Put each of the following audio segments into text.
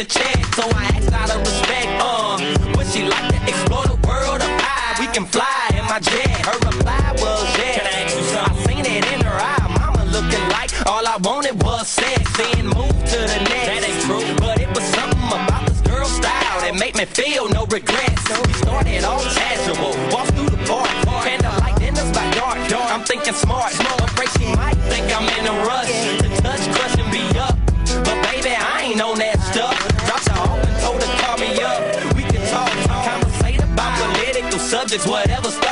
the chair. it's whatever style.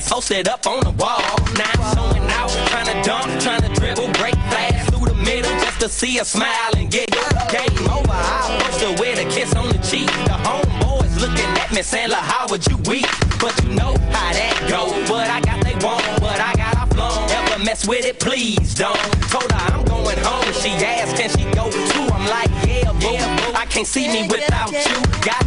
They posted up on the wall. Now I'm showing out, trying to dunk, trying to dribble, break fast through the middle just to see a smile and get giggle. Game over, I pushed her with a kiss on the cheek. The homeboys looking at me saying, like, how would you weep?" But you know how that go. But I got they want, but I got I flown. Ever mess with it, please don't. Told her I'm going home. She asked, can she go too? I'm like, yeah, boo. I can't see me without you. Got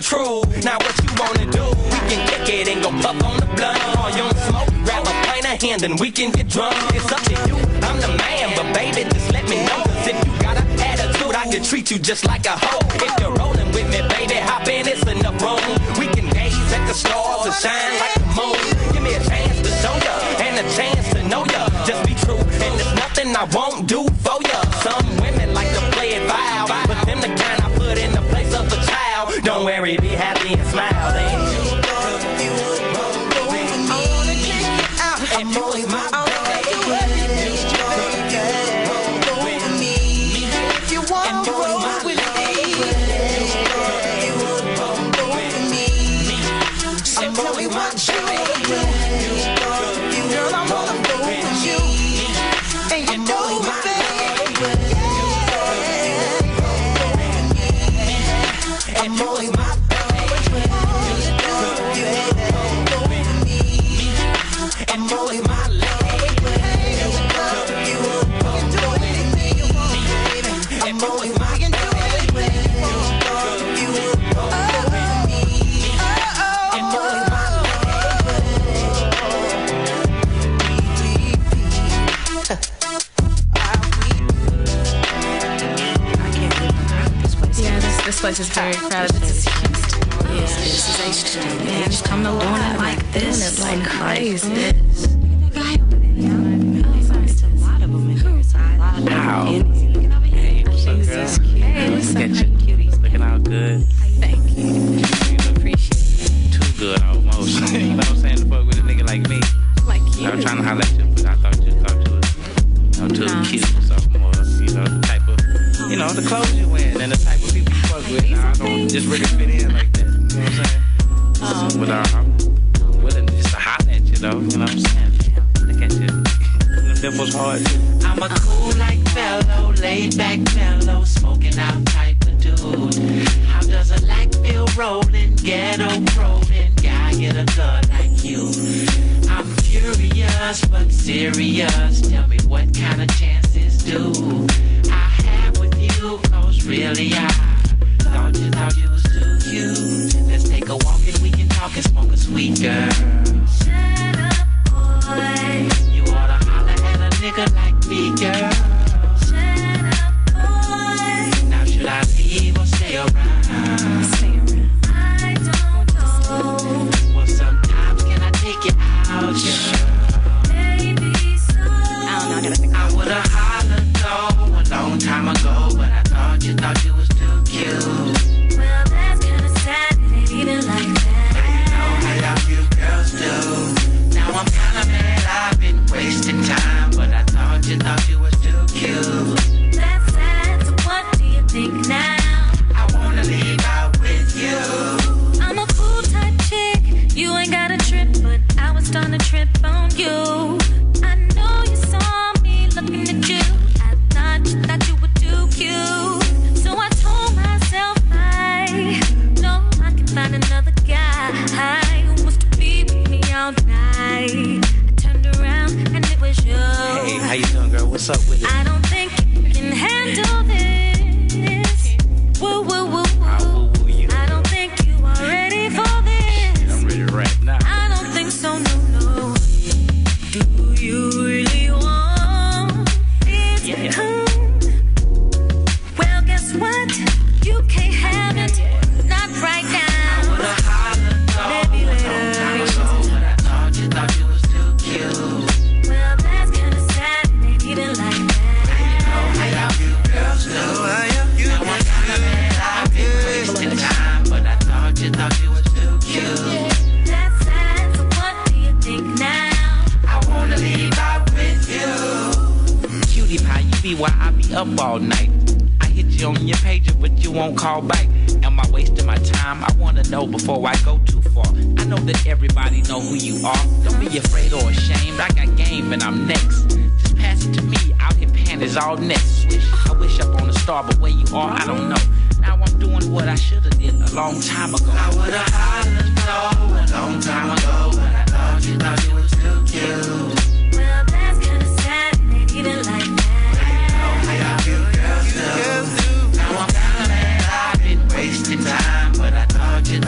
true. Now what you wanna do? We can kick it and go puff on the blunt. Or you don't smoke, grab a pint of hand and we can get drunk. It's up to you. I'm the man, but baby, just let me know. Cause if you got an attitude, I can treat you just like a hoe. If you're rolling with me, baby. place is very crowded. This. Yeah, this is H2. Man, just come alive like this. Like crazy.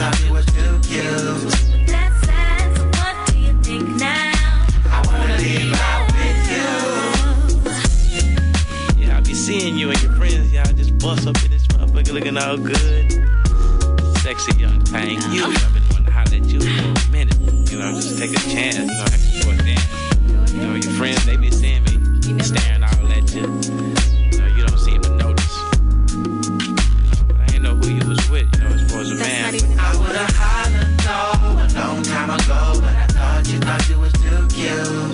Thought you thought you was too cute. So what do you think now? I wanna leave out with you. Yeah, I be seeing you and your friends, y'all just bust up in this motherfucker looking all good. Sexy young thing. You, I've been wanting to holler at you for a minute. You know, just take a chance, you know, ask you for a dance. You know, your friends, they be seeing me staring all at you. I woulda hollered no a long time ago, but I thought you thought you was too cute.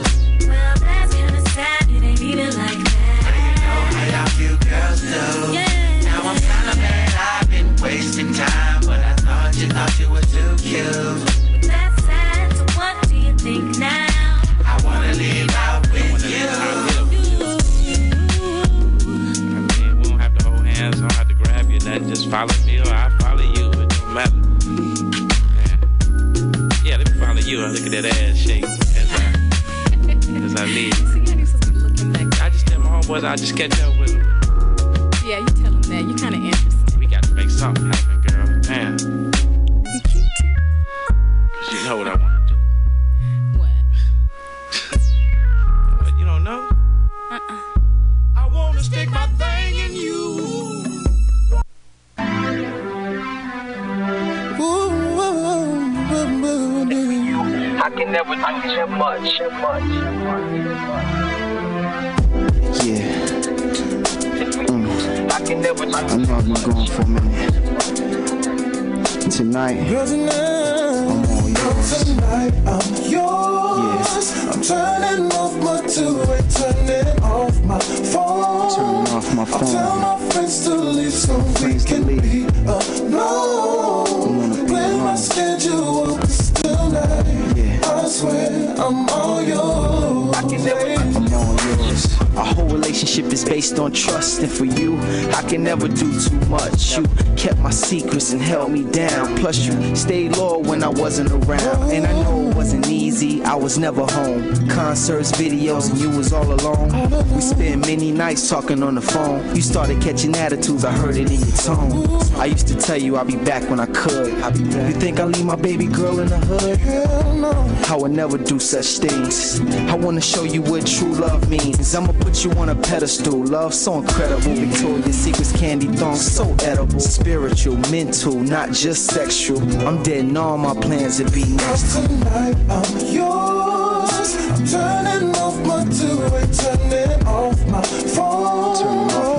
I just catch up with them. Yeah, you tell him that. You kind of interested. We got to make something happen, girl. Damn. Cause you know what I want to do. What? But you don't know? Uh-uh. I wanna stick my thing in you. I can never do too much. Yeah, know gone for a minute. Tonight, I'm all yours. Tonight I'm yours. I'm turning off my two-way, turning off my phone. Turning off my I'll tell my friends to leave so we Friends to can be alone. be Play my alone. schedule up tonight. Yeah. I swear I'm all yours. Relationship is based on trust, and for you, I can never do too much. You kept my secrets and held me down. Plus, you stayed loyal when I wasn't around. And I know it wasn't easy, I was never home. Concerts, videos, and you was all alone. We spent many nights talking on the phone. You started catching attitudes, I heard it in your tone. I used to tell you I'd be back when I could. You think I leave my baby girl in the hood? I would never do such things. I wanna show you what true love means. I'ma put you on a pedestal. Love so incredible. Victoria's Secret's candy thong so edible. Spiritual, mental, not just sexual. I'm dead and all my plans to be next. Tonight I'm yours. I'm turning off my two-way, turning off my phone.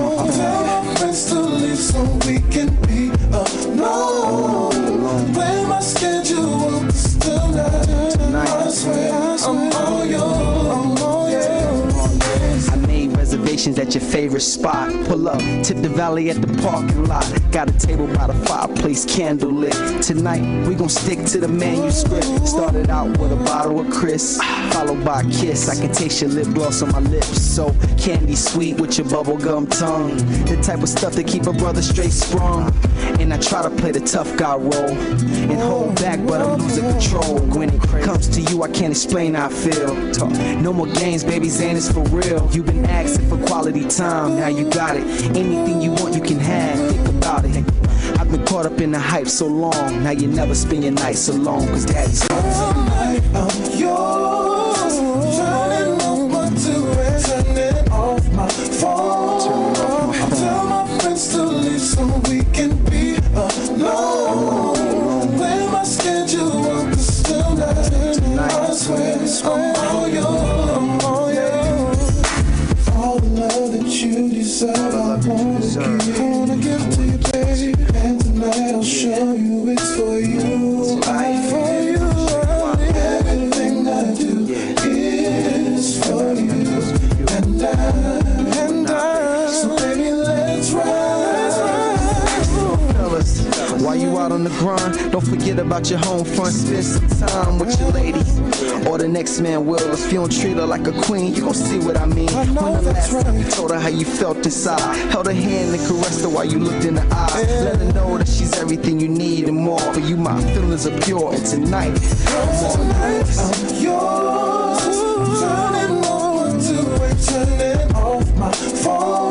At your favorite spot. Pull up, tip the valley at the parking lot. Got a table by the fireplace, candle lit. Tonight, we gon' stick to the manuscript. Started out with a bottle of Chris, followed by a kiss. I can taste your lip gloss on my lips. So candy sweet with your bubblegum tongue. The type of stuff that keep a brother straight sprung. And I try to play the tough guy role and hold back, but I'm losing control. When it comes to you, I can't explain how I feel. No more games, baby, Zan is for real. You've been asking for quality time, now you got it. Anything you want, you can have. Think about it. I've been caught up in the hype so long, now you never spend your nights alone, cause daddy's Tonight forget about your home front. Spend some time with your lady. Or the next man will. If you don't treat her like a queen, you gon' see what I mean. When the last time you told her how you felt inside, held her hand and caressed her while you looked in her eyes. Let her know that she's everything you need and more. For you, my feelings are pure. And tonight, I'm yours. Turning on two-way, turning off my phone.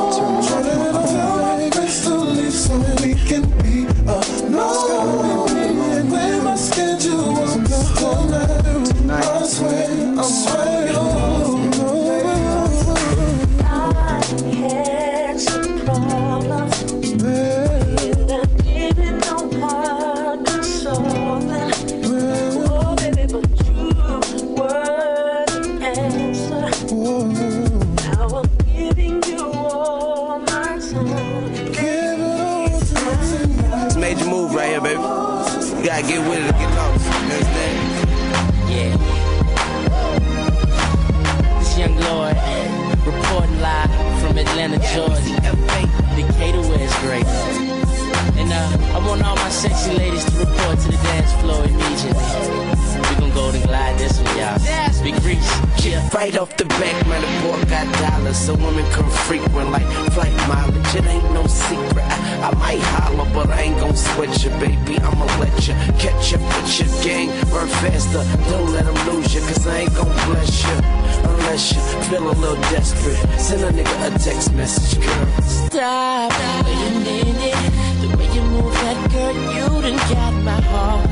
Sexy ladies to report to the dance floor immediately. We gon' go and glide this one, y'all. Big Reese. Yeah. Right off the back, man, the boy got dollars, so women come frequent like flight mileage. It ain't no secret. I, I might holler, but I ain't gon' sweat you, baby. I'ma let you catch up with your gang, run faster. Don't let them lose you, cause I ain't gon' bless you. Unless you feel a little desperate, send a nigga a text message, girl. Stop. Wait a minute. That girl, you done got my heart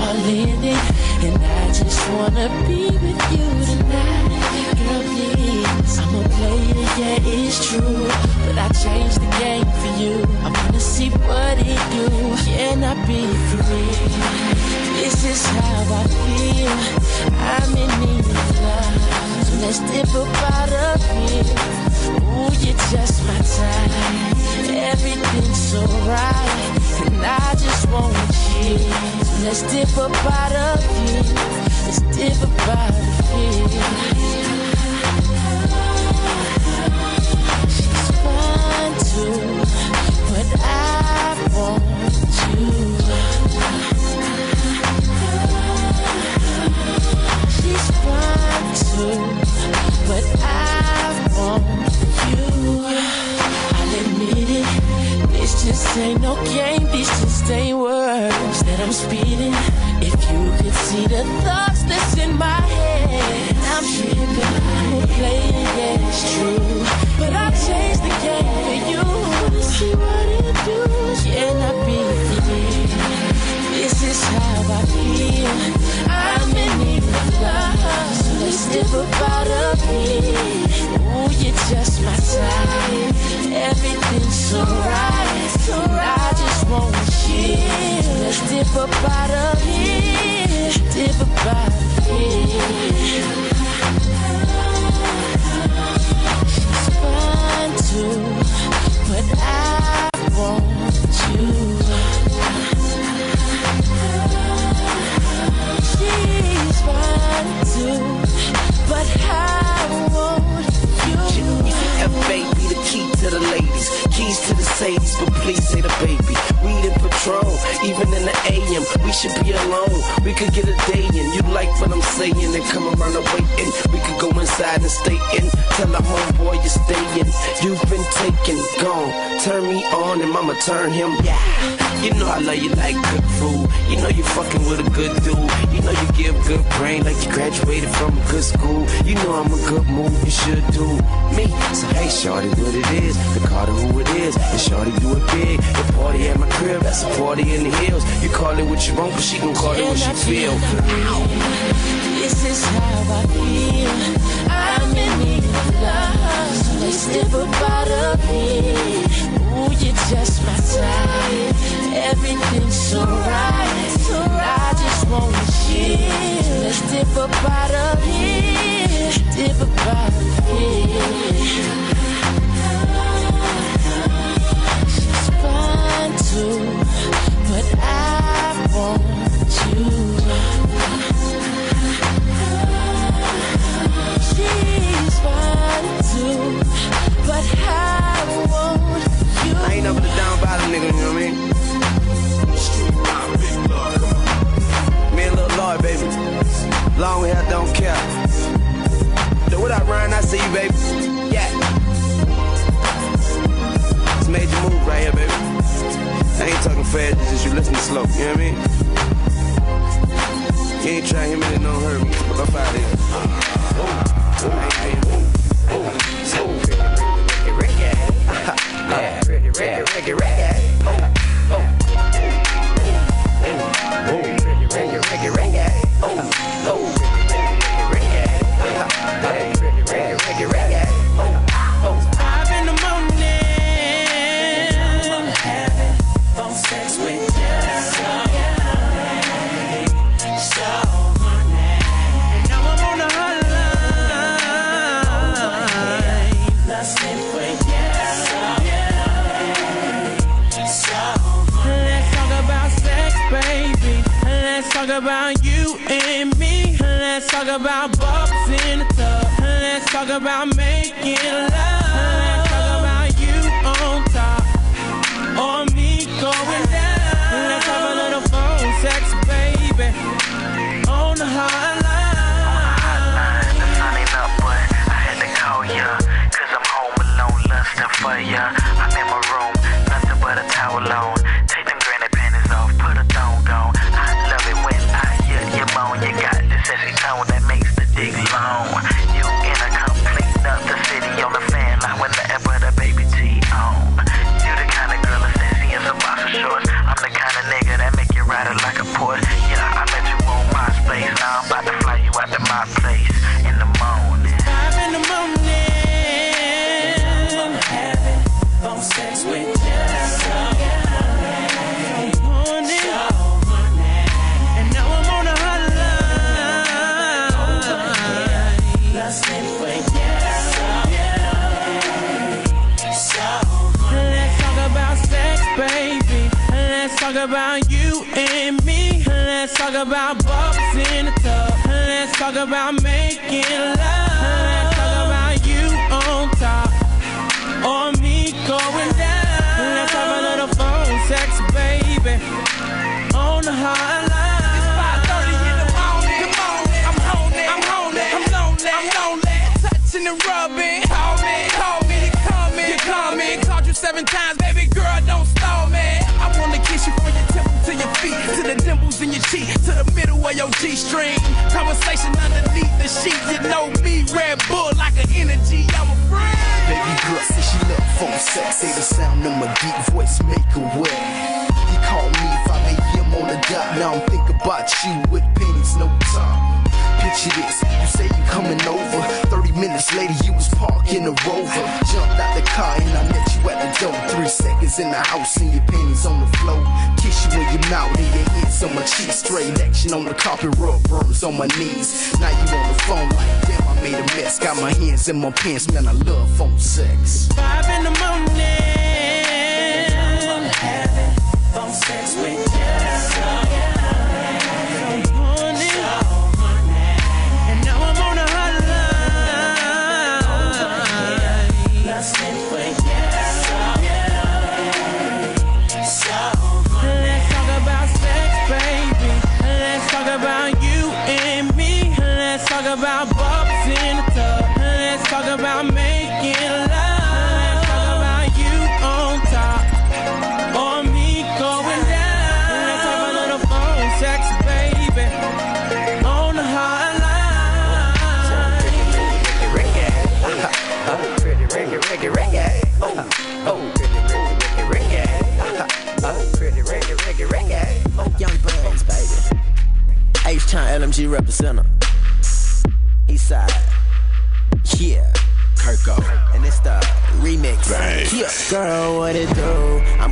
all in it. And I just wanna be with you tonight. Girl, please. I'm a player, yeah, it's true. But I changed the game for you. I wanna see what it do. Can I be free? This is how I feel. I'm in need of love. So let's dip up out of here. You're just my type. Everything's so right. And I just want you. Let's dip of. Let's dip of. She's too. But I want you. She's too, but I want just ain't no game, this just ain't words that I'm speeding. If you could see the thoughts that's in my head, I'm tripping, I'm player, yeah, it's true. But I changed the game for you. Wanna see what it do? Can I be free? On and mama turn him. Yeah. You know I love you like good food. You know you fucking with a good dude. You know you give good brain like you graduated from a good school. You know I'm a good move. You should do me. So hey, shorty, what it is? The Carter who it is. And shorty do it big. The party at my crib. That's a party in the hills. You call it what you want, but she gon' call it what she feel. This is how I feel. I'm in need of love. So let's step up out of here. Ooh, you're just my type. Everything's so right. I just wanna chill. Let's step up out of here. Up out of here. She's fine too, but I want you. She's fine too, but want I ain't never the down bottom nigga, you know what I mean? Me and Lil Lloyd, baby. Long hair, don't care. So what up, Ryan? I see you, baby. Yeah. It's major move right here, baby. I ain't talking fast, it's just you listen slow, you know what I mean? You ain't trying to hear me, don't hurt me. But I'm out here. Oh, I ain't paying. Reggae, reggae, about talk about making love. Let's talk about you on top or me going down. Let's have a little phone sex, baby. On the hotline. It's 5:30 in the morning. Come on, I'm. I'm. I'm. Touching and rubbing. Call me. Call me. You. Called you seven times, baby girl. Don't stall me. I wanna kiss you from your temple to your feet, to the dimples in your cheek, to the middle of your G-string. Conversation underneath the sheet. You know me, Red Bull like an energy. I'm a friend. Baby girl say she love phone sex. Say the sound of my deep voice make her wet. He called me 5 a.m. on the dot. Now I'm thinking about you with pennies, no time. Picture this, you say you coming over. 30 minutes later, you was parking a rover. Jumped out the car and I met you at the door. Three seconds in the house and your panties on the floor. Kiss you in your mouth and your hips on my cheek. Straight action on the carpet, rub burns on my knees. Now you on the phone like, damn, I made a mess. Got my hands in my pants, man, I love phone sex. Five in the morning. phone sex with H-Town LMG representative. Eastside. Yeah. Kirko. And it's the remix. Yeah. Girl, what it do?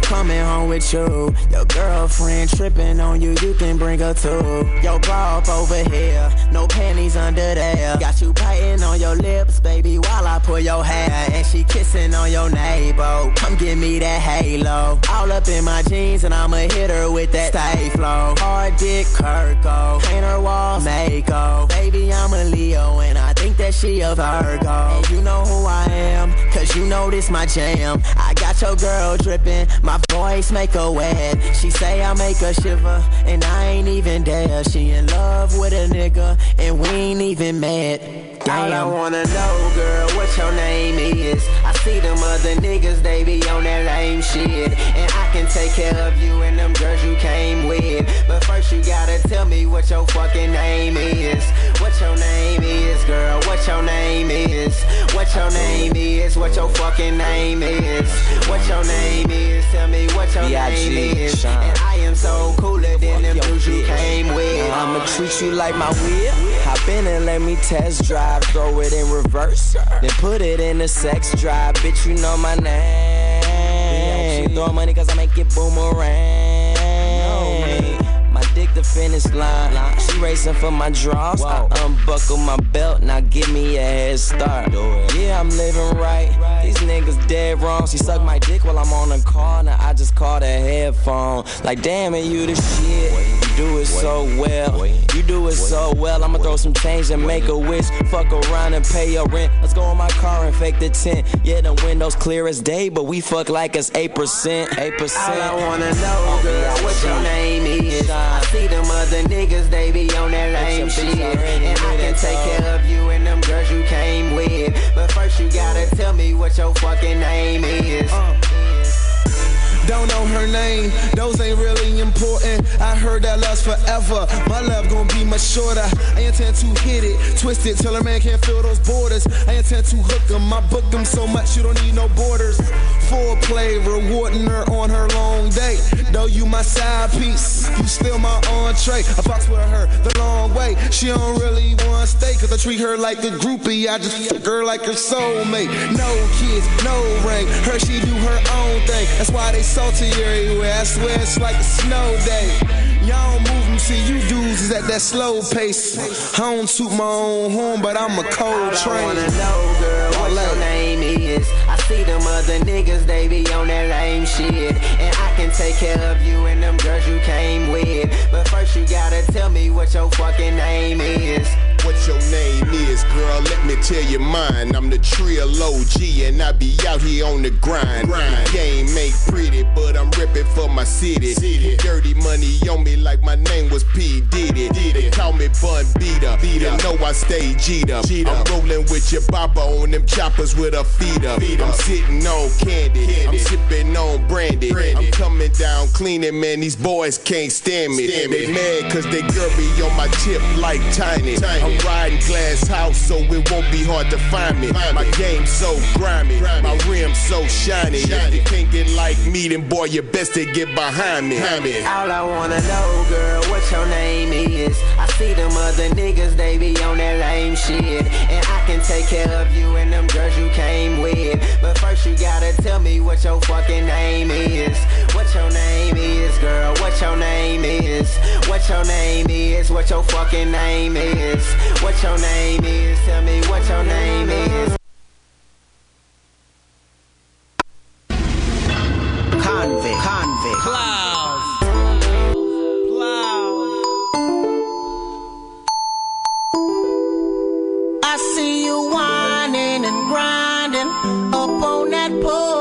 Coming home with you. Your girlfriend tripping on you, you can bring her too. Your bra up over here, no panties under there. Got you biting on your lips, baby, while I pull your hair. And she kissing on your navel. Come give me that halo. All up in my jeans, and I'ma hit her with that stay flow. Hard dick, Kirko. Paint her walls, Mako. Baby, I'm a Leo, and I think that she a Virgo. And you know who I am, cause you know this my jam. I got your girl dripping, my voice make her wet. She say I make her shiver, and I ain't even there. She in love with a nigga, and we ain't even met. All I wanna know, girl, what your name is. I see them other niggas, they be on that lame shit. And I can take care of you and them girls you came with. But first you gotta tell me what your fucking name is. What your name is, girl, what your name is. What your name is, what your fucking name is. What your name is, tell me what your name is. And I am so cooler than them dudes you came with. I'ma treat you like my whip. Hop in and let me test drive. Throw it in reverse. Then put it in the sex drive. Bitch, you know my name. She throw money cause I make it boomerang. My dick the finish line. She racing for my draws. I unbuckle my belt. Now give me a head start. Yeah, I'm living right. These niggas dead wrong. She suck my dick while I'm on the car. Now I just caught a headphone. Like, damn it, you the shit. You do it so well. You do it so well. I'ma throw some change and make a wish. Fuck around and pay your rent. Let's go in my car and fake the tent. Yeah, the windows clear as day, but we fuck like it's 8%. 8%. All I wanna know, oh, girl, what your name is. I see them other niggas, they be on that lame shit. And I can take care of you and them girls you came with. First you gotta tell me what your fucking name is. Uh. Don't know her name, those ain't really important. I heard that love's forever. My love gon' be much shorter. I intend to hit it, twist it till a man can't feel those borders. I intend to hook 'em, I book 'em so much you don't need no borders. Foreplay, rewarding her on her long day. Though you my side piece, you still my entree. I box with her the long way. She don't really wanna stay, cause I treat her like a groupie. I just fuck her like her soulmate. No kids, no ring. Her, she do her own thing. That's why they salty everywhere. I swear it's like a snow day. Y'all don't move them, see you dudes is at that slow pace. I don't toot my own horn, but I'm a cold train. I wanna know, girl, what your name is. I see them other niggas, they be on that lame shit. And I can take care of you and them girls you came with. But first you gotta tell me what your fucking name is. What your name is, girl, let me tell you mine. I'm the Trill OG and I be out here on the grind. The game ain't pretty, but I'm ripping for my city. city. Dirty money on me like my name was P. Diddy. They call me Bun Beater. You know I stay G'd up. I'm rolling with your papa on them choppers with a feet up. I'm sitting on candy. I'm sipping on brandy. I'm coming down cleaning, man. These boys can't stand me. They mad cause they girl be on my tip like tiny. I'm riding glass house, so it won't be hard to find me. My game so grimy, my rim so shiny. If you can't get like me, then boy, you best to get behind me. All I wanna know, girl, what your name is. I see them other niggas, they be on that lame shit. And I can take care of you and them girls you came with. But first you gotta tell me what your fucking name is. What your name is, girl, what your name is. What your name is, what your fucking name is. What your name is, tell me what your name is. Convict, convict. Clouds. I see you whining and grinding up on that pole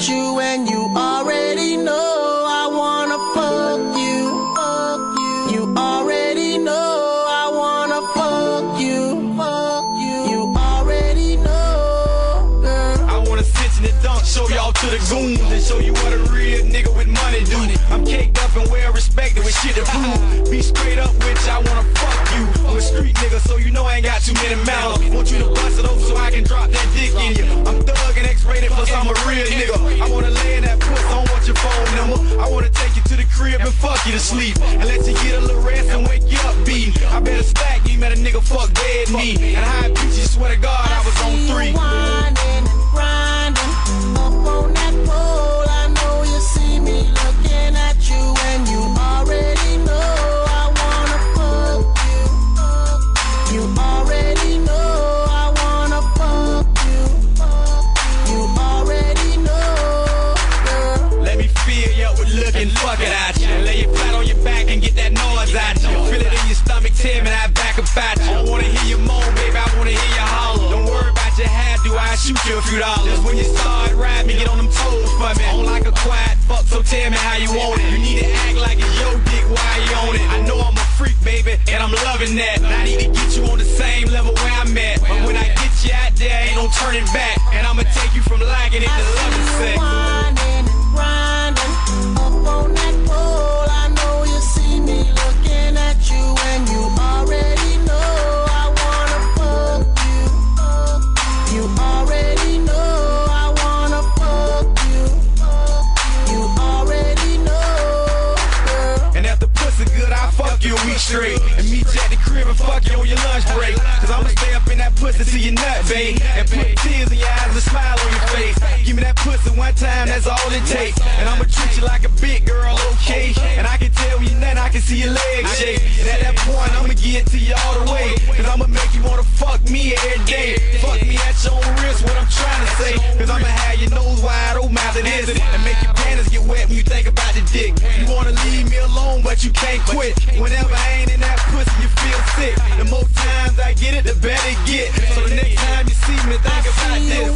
hurt you and you already know I wanna fuck you, fuck you. You already know I wanna fuck you, fuck you. You already know, girl. I wanna sit in the dump, show y'all to the goons and show you what a real nigga with money do. I'm caked up and well respected with shit to prove. Be straight up, which I wanna street nigga, so you know I ain't got too many mouths. Want you to bust it open so I can drop that dick in you. I'm thug and X-rated, plus I'm a real nigga. I wanna lay in that puss, I don't want your phone number. I wanna take you to the crib and fuck you to sleep, and let you get a little rest and wake you up beating. I better stack you, met a nigga fuck dead me, and I beat you. Swear to God, I was on three. Winding, grinding, up on that pole. Tell me how you want it. You need to act like a yo dick while you own it. I know I'm a freak, baby, and I'm loving that. I need to get you on the same level where I'm at. But when I get you out there, ain't no turning back. And I'ma take you from lagging it to to your nut, babe. And put tears in your eyes and smile on your face. Give me that pussy one time, that's all it takes. And I'ma treat you like a big girl, okay? And I can tell you nothing, I can see your legs shake. And at that point, I'ma get to you all the way. Cause I'ma make you wanna fuck me every day. Fuck me at your own risk, what I'm trying to say. Cause I'ma have your nose wide open as it is. And make your panties get wet when you think about the dick. You wanna leave me alone, but you can't quit. Whenever I ain't in that pussy, you feel sick. The more time get. So the next time you see me, think about this.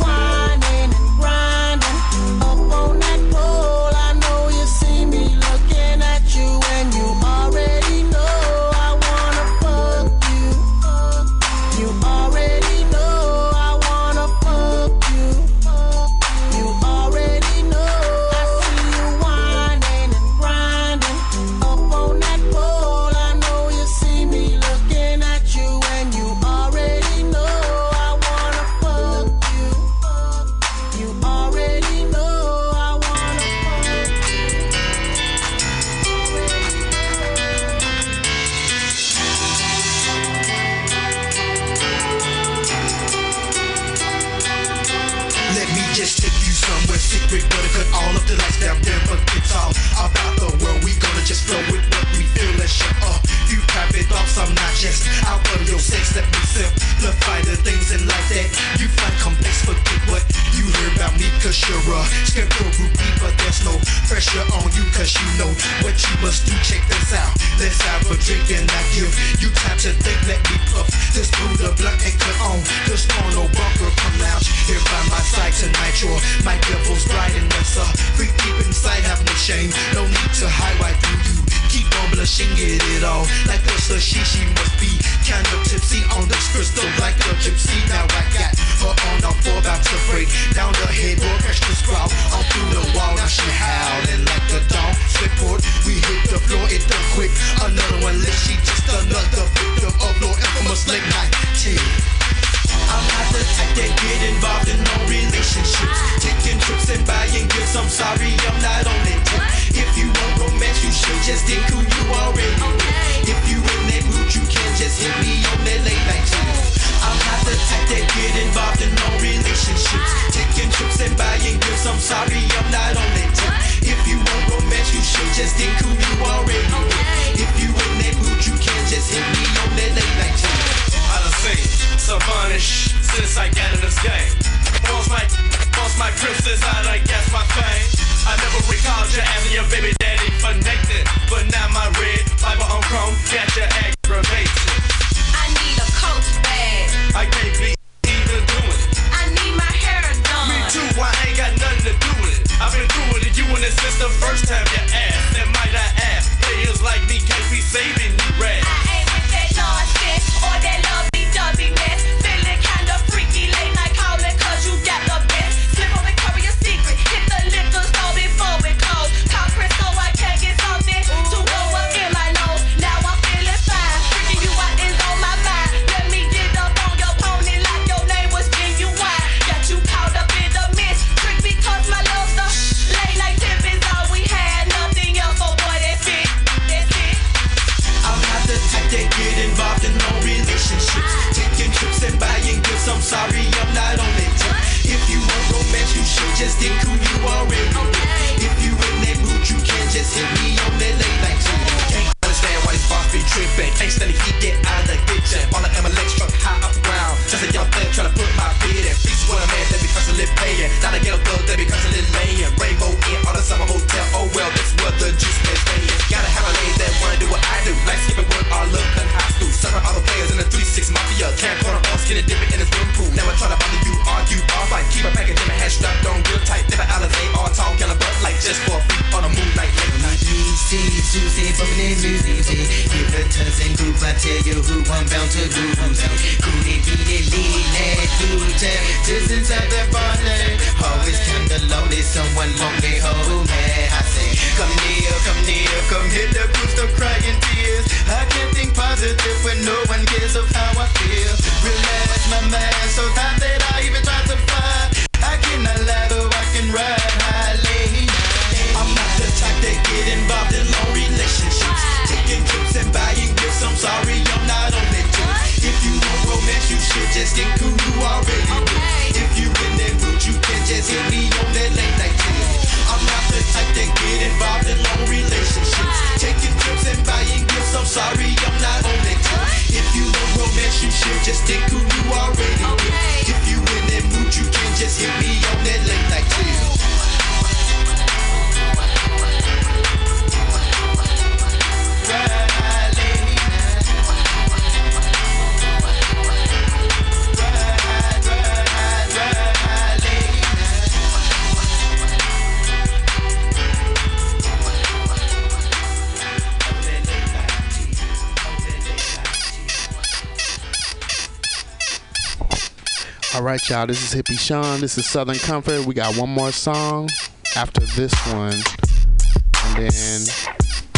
Right, y'all. This is Hippie Sean. This is Southern Comfort. We got one more song after this one, and then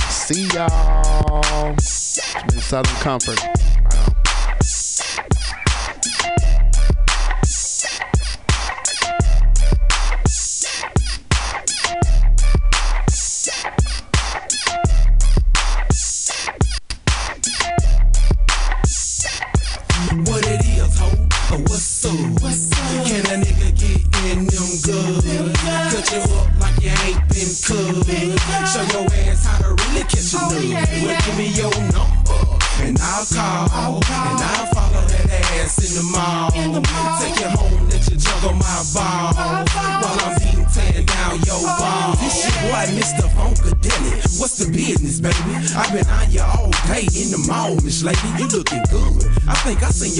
see y'all. It's been Southern Comfort.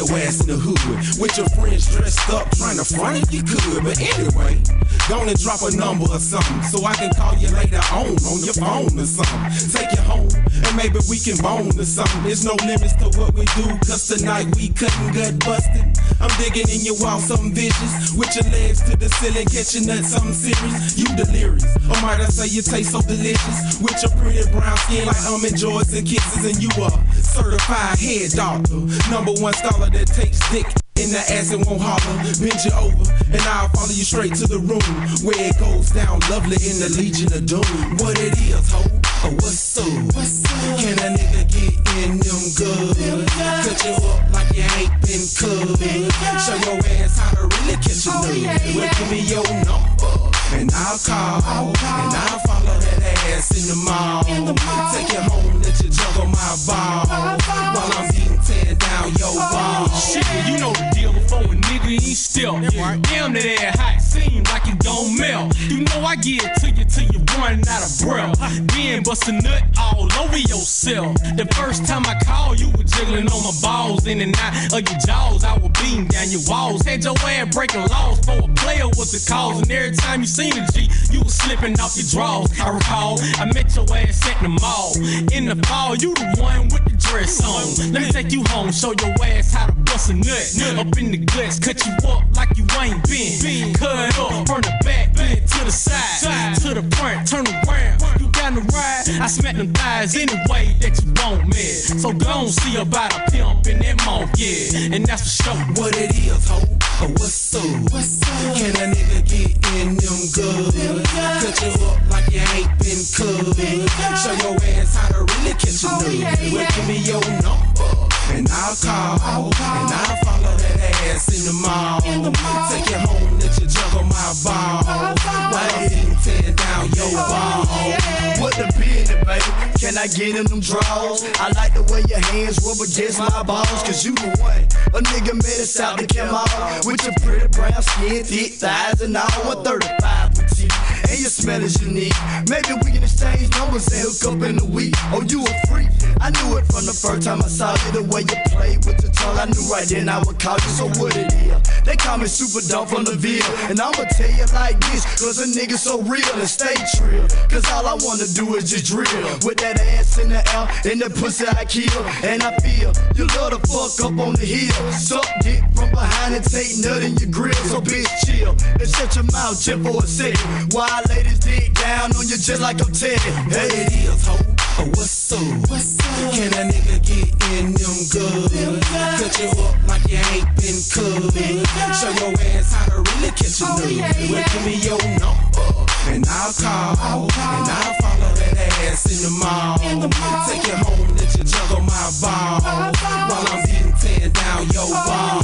Your ass in the hood with your friends dressed up trying to front if you could. But anyway, gonna drop a number or something so I can call you later on on your phone or something. Take you home and maybe we can bone or something. There's no limits to what we do, cause tonight we cutting gut busting. I'm digging in your wall, something vicious. With your legs to the ceiling, catching nuts, something serious. You delirious, or might I say you taste so delicious? With your pretty brown skin like joys and kisses, and you a certified head doctor. Number one scholar that takes dick in the ass and won't holler. Bend you over, and I'll follow you straight to the room where it goes down lovely in the Legion of Doom. What it is, ho? Oh, what's up? Can a nigga get in them good? Cut you up like you ain't been cut. Show your ass how to really catch a oh, nut. Well, give me your number. And I'll call, and I'll follow that ass in the mall. Take you home, let you juggle my ball. While I'm beating tearing down your oh, ball. Shit, you know the deal before a nigga ain't still. Damn that ass hot, seem like it don't melt. You know I give it to you till you run out of breath. Then bust a nut all over yourself. The first time I called, you were jiggling on my balls. In and out of your jaws, I was beating down your walls. Had your ass breaking laws for a player was the cause. And every time you seen a G, you was slipping off your drawers. I recall, I met your ass at the mall. In the fall, you the one with the dress on. Let me take you home, show your ass how to bust a nut. Up in the guts, cut you up like you ain't been. Cut up from the back, to the side, to the front, turn around. Down the ride, I smack them thighs any way that you want, man. So go on, see about a pimp in that monk, yeah. And that's for sure. What it is, ho? Oh, what's up? Can a nigga get in them good? Cut you up like you ain't been cut. Show your ass how to really catch a oh, nut. Well, give me your number. And I'll call, and I'll follow that ass in the mall. Take it home, let you juggle my ball. Why didn't tear down your ball? What the business, baby? Can I get in them draws? I like the way your hands rub against my balls, cause you the one. A nigga made us out to come out with your pretty brown skin, thick thighs, and all 135 petite. And your smell is unique. Maybe we can exchange numbers and hook up in a week. Oh, you a freak. I knew it from the first time I saw you. The way you played with your tongue, I knew right then I would call you. So what it is? They call me Super Dumb from the Ville. And I'ma tell you like this, cause a nigga so real and stay trill. Cause all I wanna do is just drill. With that ass in the air, and the pussy I kill. And I feel you love to fuck up on the hill. Suck dick from behind and take nut in your grill. So bitch chill and shut your mouth just for a second. Why ladies dig down on you just like I'm Teddy? Hey, it is, ho. Oh, what's up? What's up? Can a nigga get in them good? Cut you up like you ain't been cut. Show your ass how to really catch a nigga. Well, give me your number and I'll call and I'll follow that ass in the mall. Take it home, let you juggle my ball while I'm getting tear down your ball.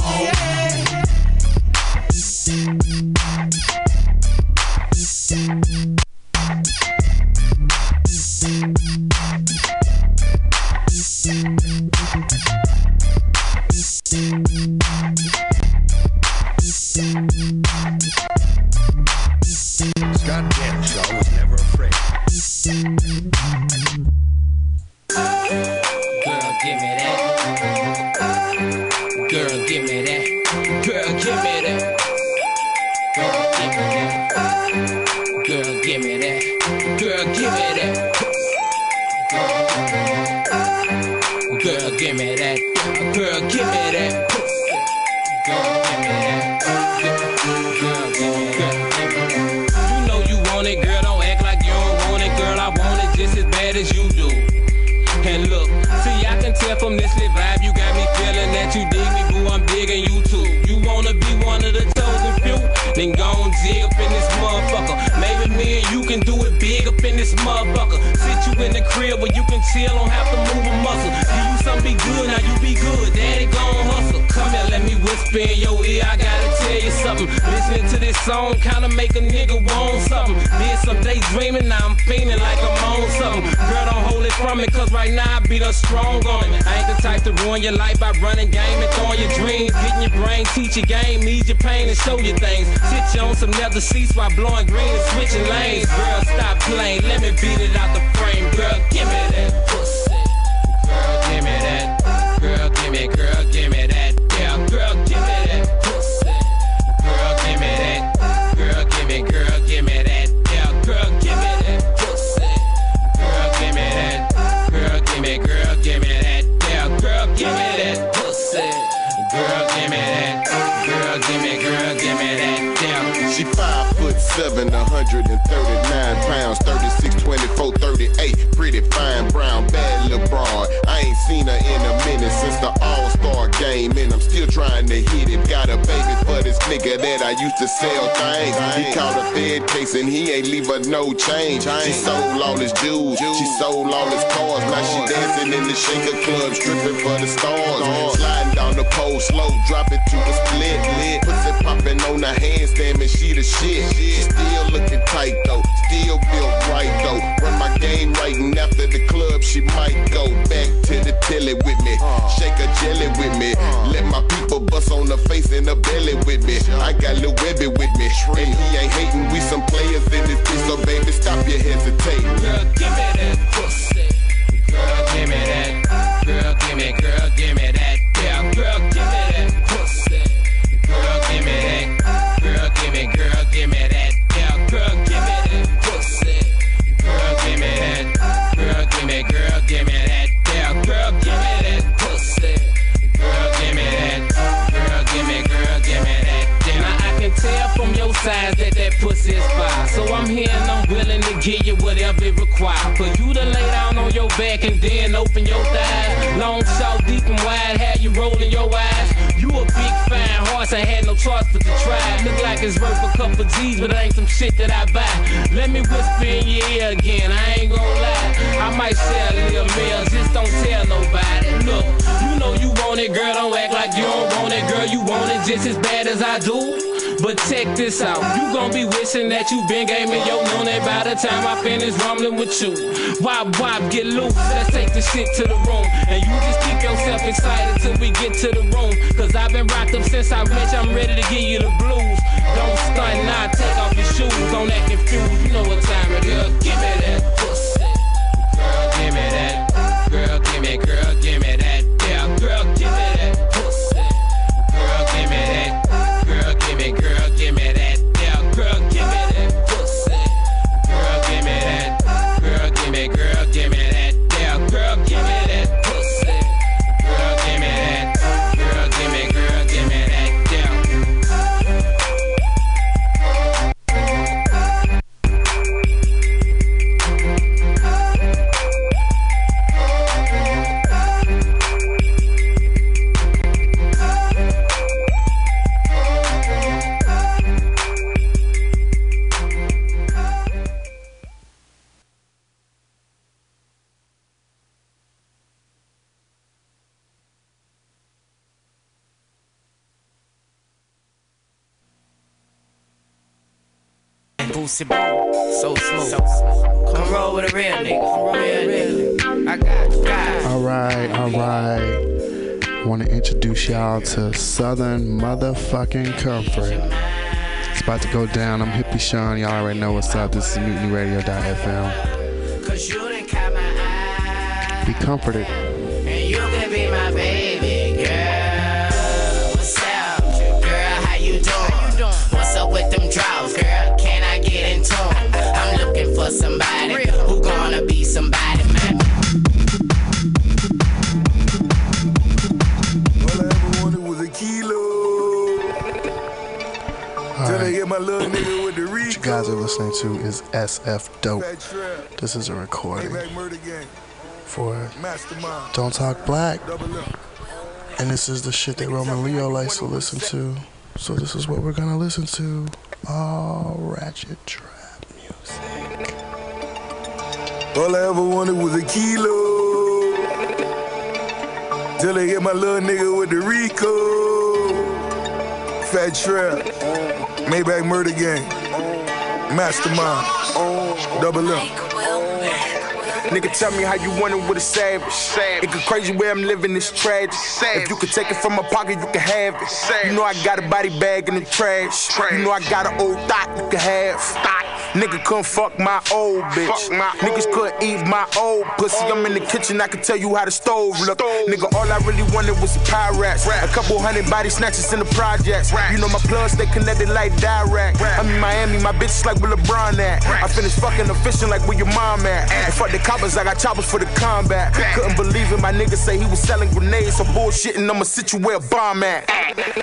Thank you. Again, I ain't gon' lie. I might sell a little meal, just don't tell nobody. Look, you know you want it, girl, don't act like you don't want it, girl. You want it just as bad as I do. But check this out, you gon' be wishing that you been gaming your money by the time I finish rumbling with you. Wop wop, get loose, let's take this shit to the room. And you just keep yourself excited till we get to the room. Cause I've been rocked up since I met you, I'm ready to give you the blues. Don't stunt, now take off your shoes, don't act confused. You know what time it is, give me that So smooth. Come roll with a real nigga. Real nigga. I got you. All right, all right. Want to introduce y'all to Southern Motherfucking Comfort. It's about to go down. I'm Hippie Sean. Y'all already know what's up. This is MutinyRadio.fm. Cause you done caught my eye. Be comforted. Looking for somebody who gonna be somebody, man. was a kilo. Till they hit my little nigga with the What you guys are listening to is SF Dope. This is a recording for Don't Talk Black. And this is the shit that Roman Leo likes to listen to. So this is what we're gonna listen to. All ratchet trap All I ever wanted was a kilo. Till they hit my little nigga with the Rico. Fat Trel. Maybach Murder Gang. Mastermind. Double M. Nigga, tell me how you want it with a savage. It get crazy where I'm living is tragic. If you could take it from my pocket, you can have it. You know I got a body bag in the trash. You know I got an old thought you can have. Nigga couldn't fuck my old bitch. My Niggas couldn't eat my old pussy. I'm in the kitchen, I can tell you how the stove look. Nigga, all I really wanted was some pirates. A couple hundred body snatches in the projects. You know my plugs, they connected like direct. I'm in Miami, my bitch is like where LeBron at. I finished fucking the fishing like where your mom at. And fuck the coppers, I got choppers for the combat. Couldn't believe it, my nigga say he was selling grenades. So bullshitting, I'ma sit you where a bomb at.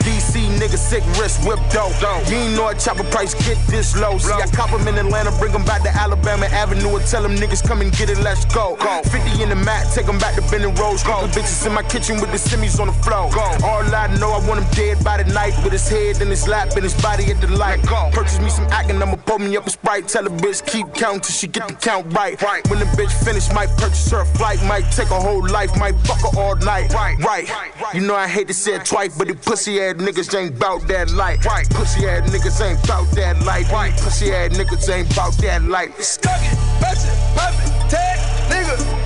DC nigga, sick wrist, whip dope. You ain't know a chopper price get this low. See, I cop 'em in Atlanta, bring 'em back to Alabama Avenue and tell 'em niggas come and get it, let's go. 50 in the mat, take 'em back to Bending Rose. Go. bitches in my kitchen with the semis on the floor. All I know, I want him dead by the night with his head in his lap and his body at the light. Purchase me some acting, I'ma pour me up a sprite. Tell a bitch keep counting till she get the count right. right. When the bitch finish, might purchase her a flight, might take a whole life, might fuck her all night. Right, right. You know I hate to say it twice, but the pussy ass niggas ain't bout that life. Right, pussy ass niggas ain't bout that life. Right, pussy ass niggas ain't bout that life. Stuck it, tag, nigga,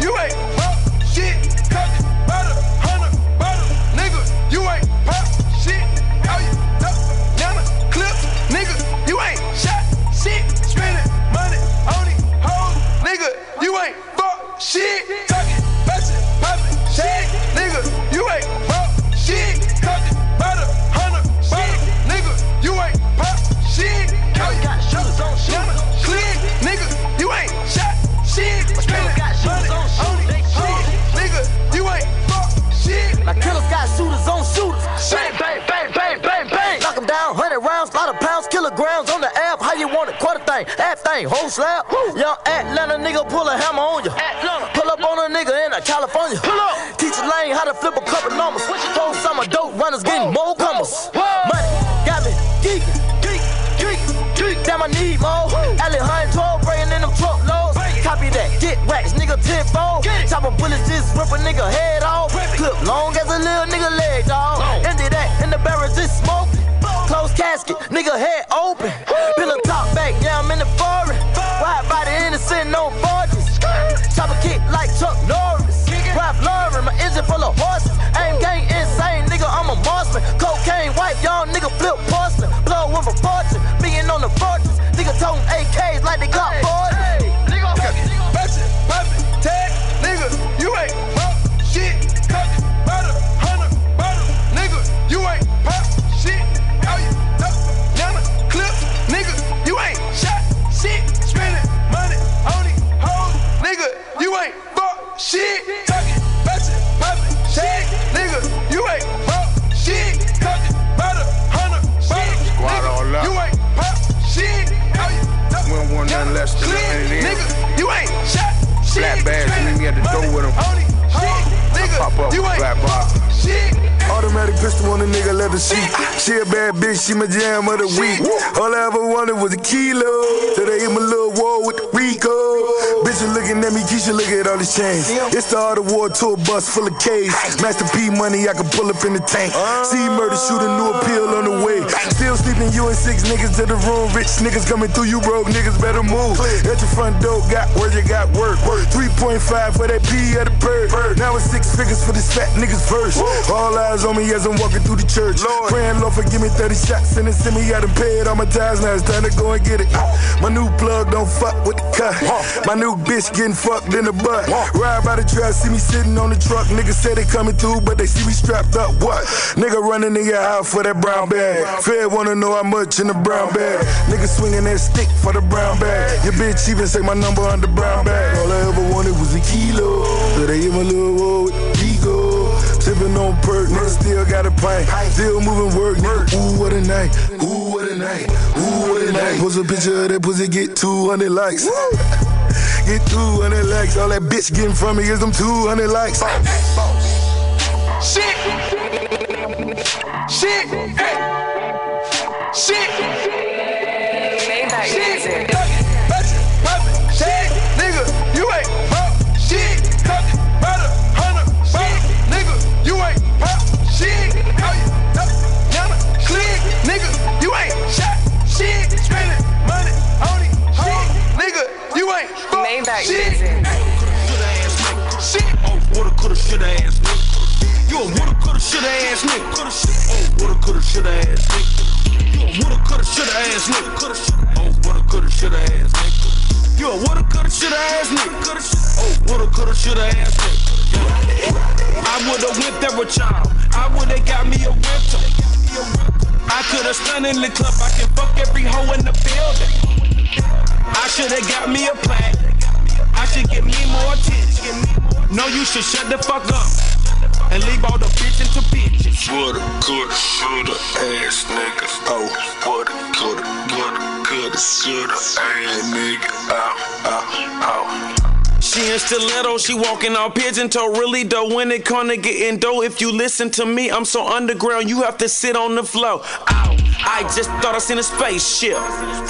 kilograms on the app. How you want it? Quarter thing, half thing, whole slap. Young Atlanta nigga pull a hammer on you. Pull up on a nigga in a California. Pull up. Teach a lane how to flip a couple numbers. Whole summer dope runners getting more comers. Money got me geeking, geek, geek, geek. Damn, I need more. Alley Hunt 12, bringing in them truck loads. Copy that, get racks, nigga tenfold. Chop a bullets, just rip a nigga head off. Clip long as a little nigga casket, nigga head open. Pillow top back, yeah, I'm in the foreign. Wide body innocent, no barges. Chop a kick like Chuck Norris. Ralph Lauren, my engine full of horses. Aim gang insane, nigga, I'm a marksman. Cocaine white, y'all nigga flip porcelain. Blow with a fortune. Shit. Tuck it, patch it, pop it, tag, nigga, you ain't pop shit. Cut it, butter, hundred, butter, Squad all up. you ain't pop shit. How you don't want nothing less than a clip, hundred in. nigga, you ain't shot shit. Black bags, meet me at the door with 'em. Nigga, Pop up you ain't black box. shit. Automatic pistol on a nigga leather seat. She a bad bitch, she my jam of the week. All I ever wanted was a kilo. So they hit my little wall with the Rico. Bitches looking at me, Keisha look at all these chains. It's the art of war tour bus full of K's. Master P money, I can pull up in the tank. See murder, shoot a new appeal on the way. Still sleeping, you and six niggas to the room. Rich niggas coming through, you broke niggas better move. At your front door, got where you got work. 3.5 for that P at the bird. Now it's six figures for this fat niggas verse. All eyes on me as I'm walking through the church. Lord. Praying, Lord, forgive me 30 shots and then send me out and paid all my ties. Now it's time to go and get it. My new plug don't fuck with the cut. My new bitch getting fucked in the butt. Ride by the track, see me sitting on the truck. Niggas say they coming through, but they see me strapped up. What? Nigga running in your house for that brown bag. Fed wanna know how much in the brown bag. Nigga swinging that stick for the brown bag. Your bitch even say my number on the brown bag. All I ever wanted was a kilo. So they hit my little wall on perk, nigga still got a pint. Still moving work, nigga. Ooh, what a night. Ooh, what a night. Ooh, what a night. Post a picture of that pussy, get 200 likes. Get 200 likes. All that bitch getting from me is them 200 likes. Shit. Shit. Hey. Shit. Shit. In the club. I can fuck every hoe in the building. I shoulda got me a plaque. I should get me more attention. No, you should shut the fuck up and leave all the bitches to bitches. Woulda, coulda, shoulda, ass nigga. Oh, woulda, coulda, woulda, coulda, shoulda, ass nigga. Oh, oh, oh. She in stiletto, she walking all pigeon toe. Really though, when it come to getting dough, if you listen to me, I'm so underground, you have to sit on the floor. Ow, I just thought I seen a spaceship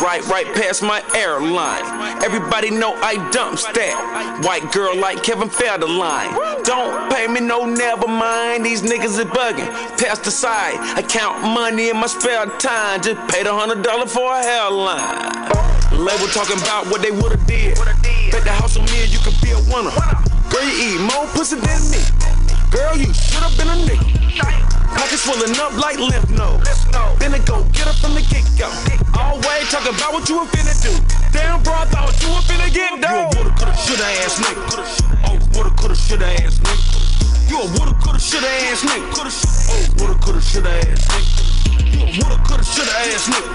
right, right past my airline. Everybody know I dumps that white girl like Kevin Federline. Don't pay me no, never mind. These niggas is bugging. Pass the side, I count money in my spare time. Just paid a hundred dollar for a hairline. Label talking about what they woulda did. Bet the house on me and you could be a winner. Girl, you eat more pussy than me. Girl, you should've been a nigga. Pockets swelling up like lymph nodes. Finna go get her from the get go. Always talking about what you were finna do. Damn, bro, I thought you were finna get dough. You a woulda, coulda, shoulda ass nigga. Oh, woulda, coulda, shoulda ass nigga. You a woulda, coulda, shoulda ass nigga. Oh, woulda, coulda, shoulda ass nigga. You a woulda, coulda, shoulda ass nigga.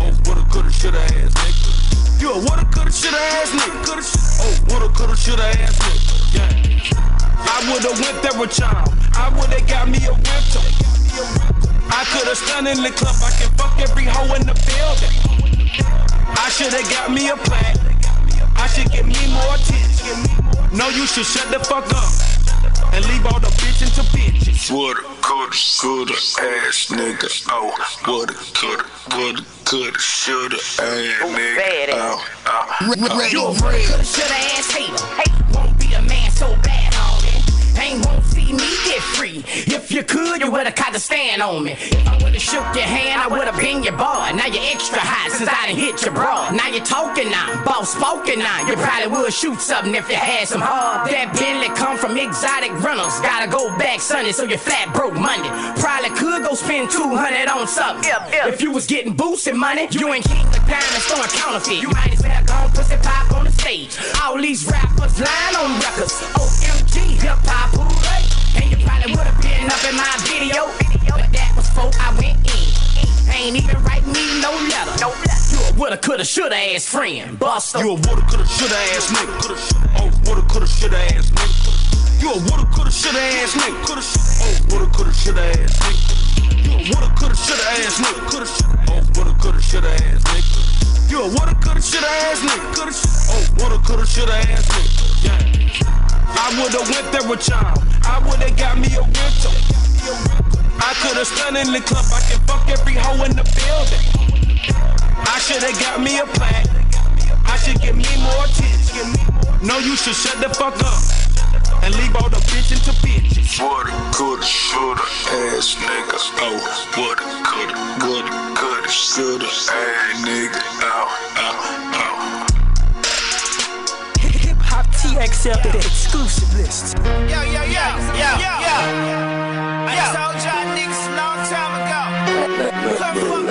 Oh, woulda, coulda, shoulda ass nigga. You a woulda, coulda, shoulda ass nigga. Oh, woulda, coulda, shoulda ass nigga. Yeah. I woulda went there with y'all. I woulda got me a rental. I coulda stunned in the club. I can fuck every hoe in the building. I shoulda got me a plaque. I should get me more attention. No, you should shut the fuck up and leave all the bitches to bitches. Woulda, coulda, shoulda, ass nigga. Oh, woulda, coulda, woulda, coulda, shoulda, ass nigga. Oh, oh, oh. You a real shoulda ass hater. Hey, won't be a man so bad Ain't won't see me get free. If you could, you would've caught the stand on me. If I would've shook your hand, I would've been your boy. Now you're extra hot since I done hit your bra. Now you're talking now, boss spoken now. You probably would shoot something if you had some hard. That Bentley come from exotic rentals. Gotta go back Sunday, so you're flat broke Monday. Probably could go spend 200 on something. If you was getting boosted money, you ain't king the diamond store counterfeit. You might as well go and pussy pop on the stage. All these rappers lying on records. OMG, hip hop. And you probably would have been up in my video. But that was before I went in. Ain't even write me no letter. You a woulda, coulda, shoulda ass friend. Buster. You a woulda, coulda, shoulda ass nigga. Oh, woulda, coulda, shoulda ass nigga. You a woulda, coulda, shoulda ass nigga. Oh, woulda, coulda, shoulda ass nigga. You a woulda, coulda, shoulda ass nigga. Oh, woulda, coulda, shoulda ass nigga. You a woulda, coulda, shoulda ass nigga. Oh, woulda, coulda, shoulda ass nigga. Yeah. I woulda went there with y'all. I woulda got me a rental. I coulda stood in the club. I can fuck every hoe in the building. I shoulda got me a plaque. I should get me more attention. No, you should shut the fuck up and leave all the bitches to bitches. Woulda, coulda, shoulda, ass nigga. Oh, woulda, coulda, woulda, coulda, shoulda, ass nigga. Oh, oh, oh. Hop the exclusive list. Yo, yo, yo, yo, yo. I told y'all niggas a long time ago.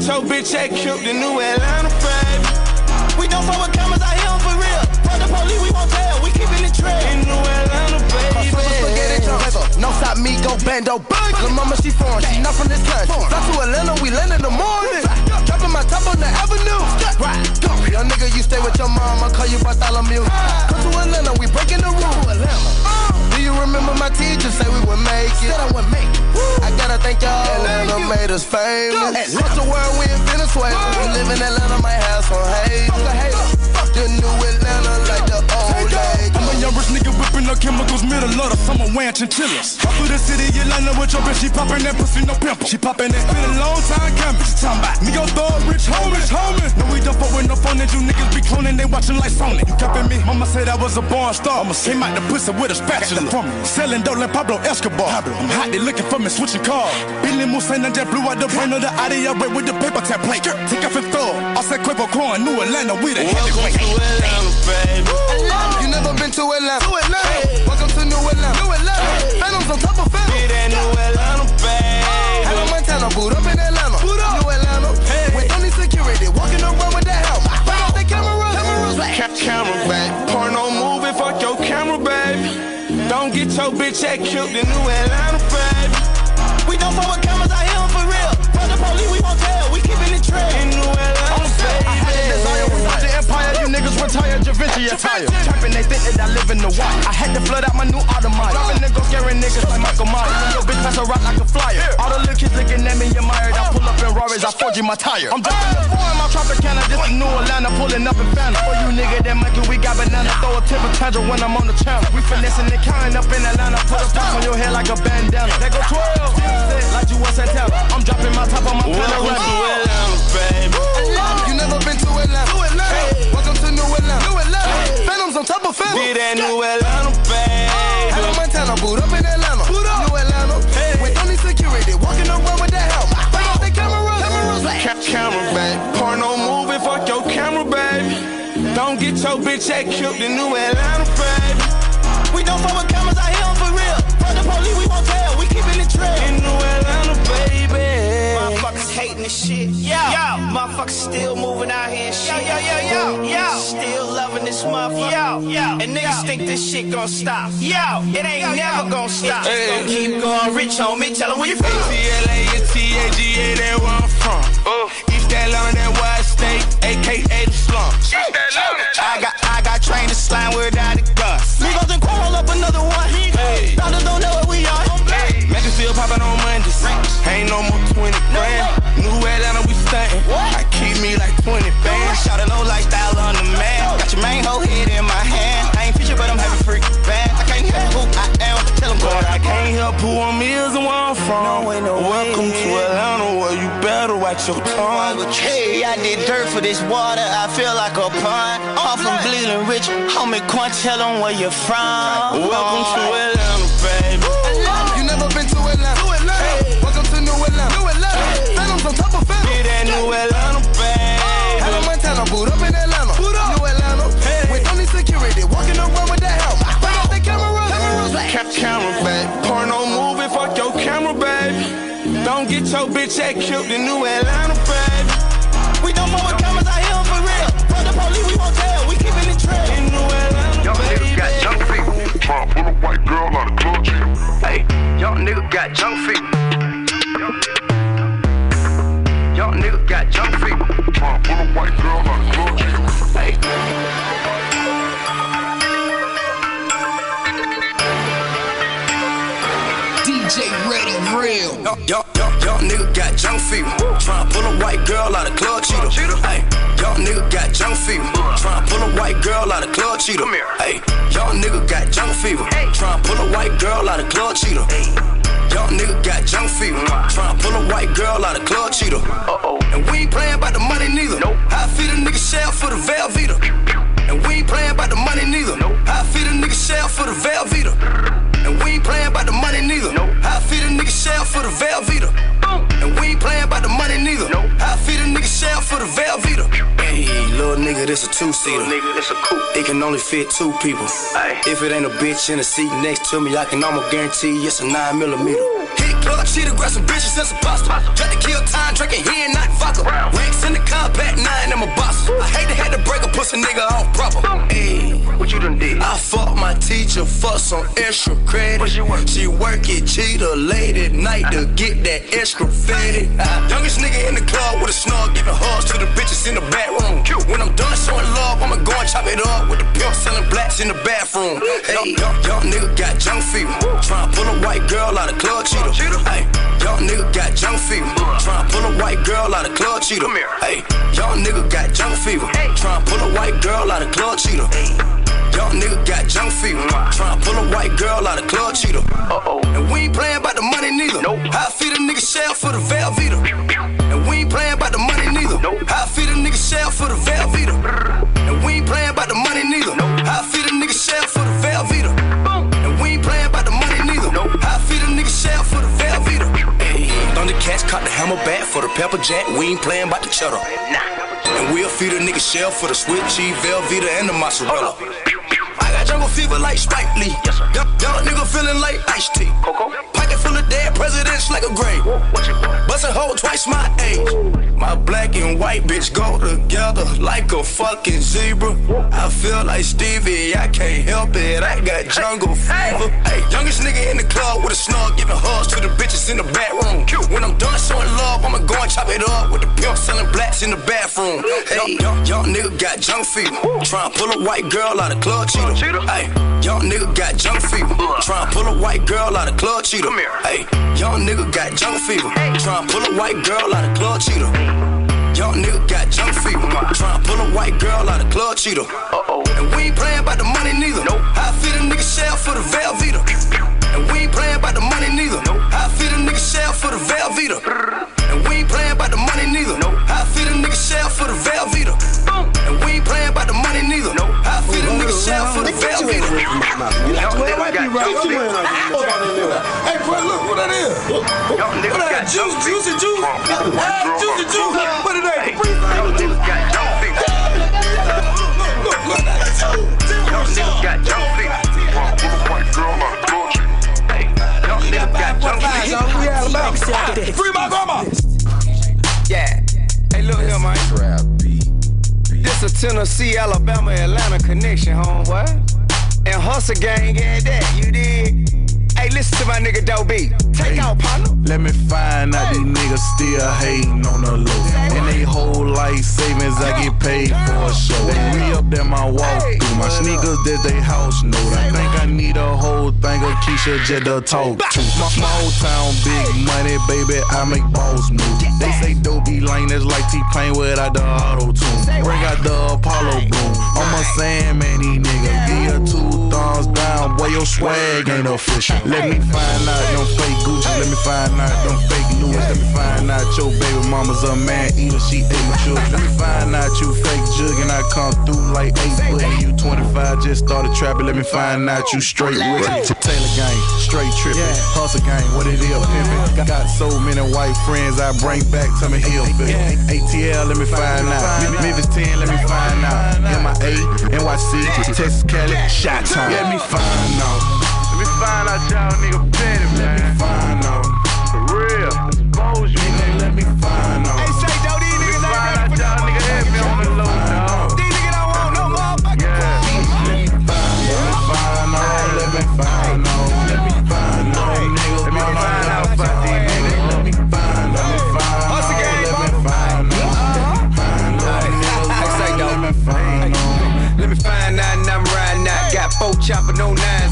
Your bitch act killed in New Atlanta, baby. We don't fuck with cameras out here for real. For the police, we won't tell. We keeping it trail. In New Atlanta, baby. Spaghetti. No stop me, go bando. Bang. Lil' mama, she foreign. She not from this country. Fly to Atlanta, we land in the morning. Dropping my top on the avenue. Right. Go. Young nigga, you stay with your mom. I call you Bartholomew. Come to Atlanta, we breaking the rules. Do you remember my teacher say we would make it? Said I would make it. I gotta thank y'all. Atlanta made us famous. Across the world, we in Venezuela. We live in Atlanta, my house on Hayes. The new Atlanta like the old days. I'm a young rich nigga whipping up chemicals, middle of the summer wearing chinchillas. Up through the city, Atlanta with your bitch, she popping that pussy, no pimple. She popping that, been a long time coming. She talking about me go throw rich homies, homies. No, we don't fuck with no phone that you niggas be cloning, they watching like Sony. You capping me? Mama said I was a born star. I'ma came out the pussy with a spatula. From me, selling dope like Pablo Escobar. I'm hot, they looking for me, switching cars. Billy Musain, I just blew out the brain of the audio way with the paper tap plate. Take off and throw. I said Quavo Corn, New Atlanta, we the heavyweight. To Atlanta, baby. You never been to Atlanta. To Atlanta. Hey, welcome to New Atlanta. New Atlanta. Hey. Phantoms on top of phantoms. Get that New Atlanta, baby. Hannah Montana, boot up in Atlanta. Boot up. New Atlanta. Hey. With only security, walking around with that helmet. Bring out the cameras. Ca- camera, baby. Porno movie, fuck your camera, baby. Don't get your bitch act killed in New Atlanta, baby. We don't fuck with cameras out here for real. For the police, we won't tell. We keeping it trail. Niggas retire, Da Vinci attire. Trapping, they think that I live in the wild. I had to flood out my new Audemars. Dropping niggas, scaring niggas like Michael Myers. Yo, bitch, pass a rock like a flyer. All the little kids looking at me admired. I pull up in Rarers, I forge my tire. I'm dropping the four in my Tropicana. This is New Atlanta, pulling up in Fanta. For you nigga that Michael, we got banana. Throw a tip of tangent when I'm on the channel. We finessing and counting up in Atlanta. Put a box on your head like a bandana. They go 12. Like you was Santana. I'm dropping my top on my Welcome to. Atlanta, baby. You never been to Atlanta. To Atlanta. Hey, welcome on top of phantoms. Get that New Atlanta, baby. Hannah Montana, boot up in Atlanta. Boot up. New Atlanta. Hey. With only security, walking around with that helmet. Bring out the cameras. Ca- camera, baby. Porno movie, fuck your camera, baby. Don't get your bitch act killed in New Atlanta, baby. We don't fuck with cameras out here for real. For the police, we won't tell. We keeping it trail. In New Atlanta, baby. Motherfuckers hating this shit. Yo, yo. Motherfuckers still moving out here and shit. Yo, yo, yo, yo, yo. Still loving this motherfucker. Yo, yo. And niggas think this shit gon' stop. Yo, it ain't never gon' stop. It's gon' keep going rich, homie. Tell 'em where you from. ATLA and bite your. Hey, I did dirt for this water, I feel like a pond. Off from Bleeding Rich, homie Quan, tell them where you're from. Welcome to Atlanta, baby. You never been to Atlanta. Hey, welcome to New Atlanta. New Atlanta. Phantoms on top of phantoms. Get that New Atlanta, baby. Hannah Montana, boot up in Atlanta. Boot up. New Atlanta. With only security, walking around with that helmet. Bring out the camera. Cameras. Ca- camera, babe. Porno movie, fuck your camera, baby. Don't get your bitch ass killed in New Atlanta, baby. We don't with cameras out here for real. Fuck the police, we won't tell. We keeping it trail. In New Atlanta, Young nigga got junk feet. Try to pull a white girl out of club cheater. Hey, young nigga got junk feet. Young nigga got junk feet. Try to pull a white girl out of club. Hey. DJ Ready Real. Young, young, young, young nigga got junk fever. Tryna pull a white girl out of club cheater. Hey, young nigga got junk fever. Tryna pull a white girl out of club cheater. Hey, young nigga got junk fever. Tryna pull a white girl out of club cheater. Young nigga got junk fever. Tryna pull a white girl out of club cheater. Uh oh. And we ain't playing about the money neither. Nope. I feed a nigga shell for the Velveeta. And we ain't playing about the money neither. Nope. I feed a nigga shell for the Velveeta. And we ain't playing about the money neither. Nope. I feed a nigga shell for the Velveeta. And we ain't playing about the money neither. Nope. I feed a nigga shell for the Velveeta. Hey, little nigga, this a two-seater. Nigga, this a coupe. It can only fit two people. If it ain't a bitch in the seat next to me, I can almost guarantee it's a nine millimeter. Club, cheetah, grab some bitches and some pasta. Try to kill time, drinking here and not vodka. Ranks in the compact nine, I'm a boss. I hate to have to break a pussy nigga off proper. Hey, what you done did? I fuck my teacher, fuck some extra credit. She work? She work it, cheetah late at night to get that extra fetty. Ah, youngest nigga in the club with a snug, giving hugs to the bitches in the back room. When I'm done showing love, I'ma go and chop it up with the pimp selling blacks in the bathroom. Hey, young, young nigga got junk fever. Tryna pull a white girl out of club cheetah. Hey, young nigga got junk fever. Tryna pull a white girl out of club cheetah. Hey, young nigga got junk fever. Tryna pull a white girl out of club cheetah. Young nigga got junk fever. Tryna pull a white girl out of club cheetah. Uh oh. And we ain't playing about the money neither. Nope. I feed a nigga shell for the Velveeta. And we ain't playing about the money neither. Nope. I feed a nigga shell for the Velveeta. And we ain't playing about the money neither. Nope. I feed a nigga shell for the Velveeta. Caught the hammer back for the pepper jack. We ain't playing about the cheddar. Nah. And we'll feed a nigga shell for the sweet cheese, Velveeta, and the mozzarella. Jungle fever like Spike Lee. Yes, sir. Young, young nigga feeling like iced tea. Coco. Pocket full of dead presidents like a grave. Bust a hole twice my age. My black and white bitch go together like a fucking zebra. I feel like Stevie, I can't help it. I got jungle fever. Hey, youngest nigga in the club with a snug, giving hugs to the bitches in the back room. When I'm done showing love, I'ma go and chop it up with the pimp selling blacks in the bathroom. Hey, young, young nigga got junk fever. Tryna pull a white girl out of club cheetah. Hey, young nigga got junk fever. Tryna pull a white girl out of club cheetah. Hey, young nigga got junk fever. Tryna pull a white girl out of club cheetah. Young nigga got junk fever. Tryna pull a white girl out of club cheetah. Uh oh. And we ain't playing about the money neither. Nope. I feed a nigga shell for the Velveeta. And we ain't playing about the money neither. Nope. I feed a nigga shell for the Velveeta. Feed shell for the Velveeta. And we ain't playing about the money neither. Nope. I feed a nigga shell for the Velveeta. Well, it might be right. Get your hand out there. Hey, bro, look what that is. What that is? Juice, juicy juice. Hey, juicy juice. What it is? Capri Look, look, look, that's juice. Young nigga got junk fever. Tryna pull a white girl out of club cheetah. Hey, young got junk fever. Free my grandma. Yeah. Look here, man. This a Tennessee, Alabama, Atlanta connection, homeboy. And hustle gang and that, you dig? Hey, listen to my nigga B. Take out, partner. Let me find out these niggas still hating on the low. And they whole life savings, I get paid for a show. They re up that my walk through. My sneakers, that they house note. I think I need a whole thing of Keisha just to talk to. My small town, big money, baby, I make balls move. They say Doe B Lane that's like T-Pain without the auto tune. Bring out the Apollo boom. I'm a Sandman, these niggas. Give two thumbs down, boy, your swag ain't official. Let me find out don't fake Gucci. Let me find out don't fake Louis. Let me find out your baby mama's a man eater. She ate my children. Let me find out you fake jug and I come through like eight foot and you 25 just started trapping. Let me find out you straight with it. Taylor gang, straight tripping. Hustle gang, what it is, pimping. Got- so many white friends I bring back to me hill ATL, let me find out. Memphis 10, let me find out. MIA, NYC, Texas, Cali, Shot Town. Let me find out. Let me find out y'all nigga petty, man. Let me find out. For real. Expose you, nigga. Let me find out.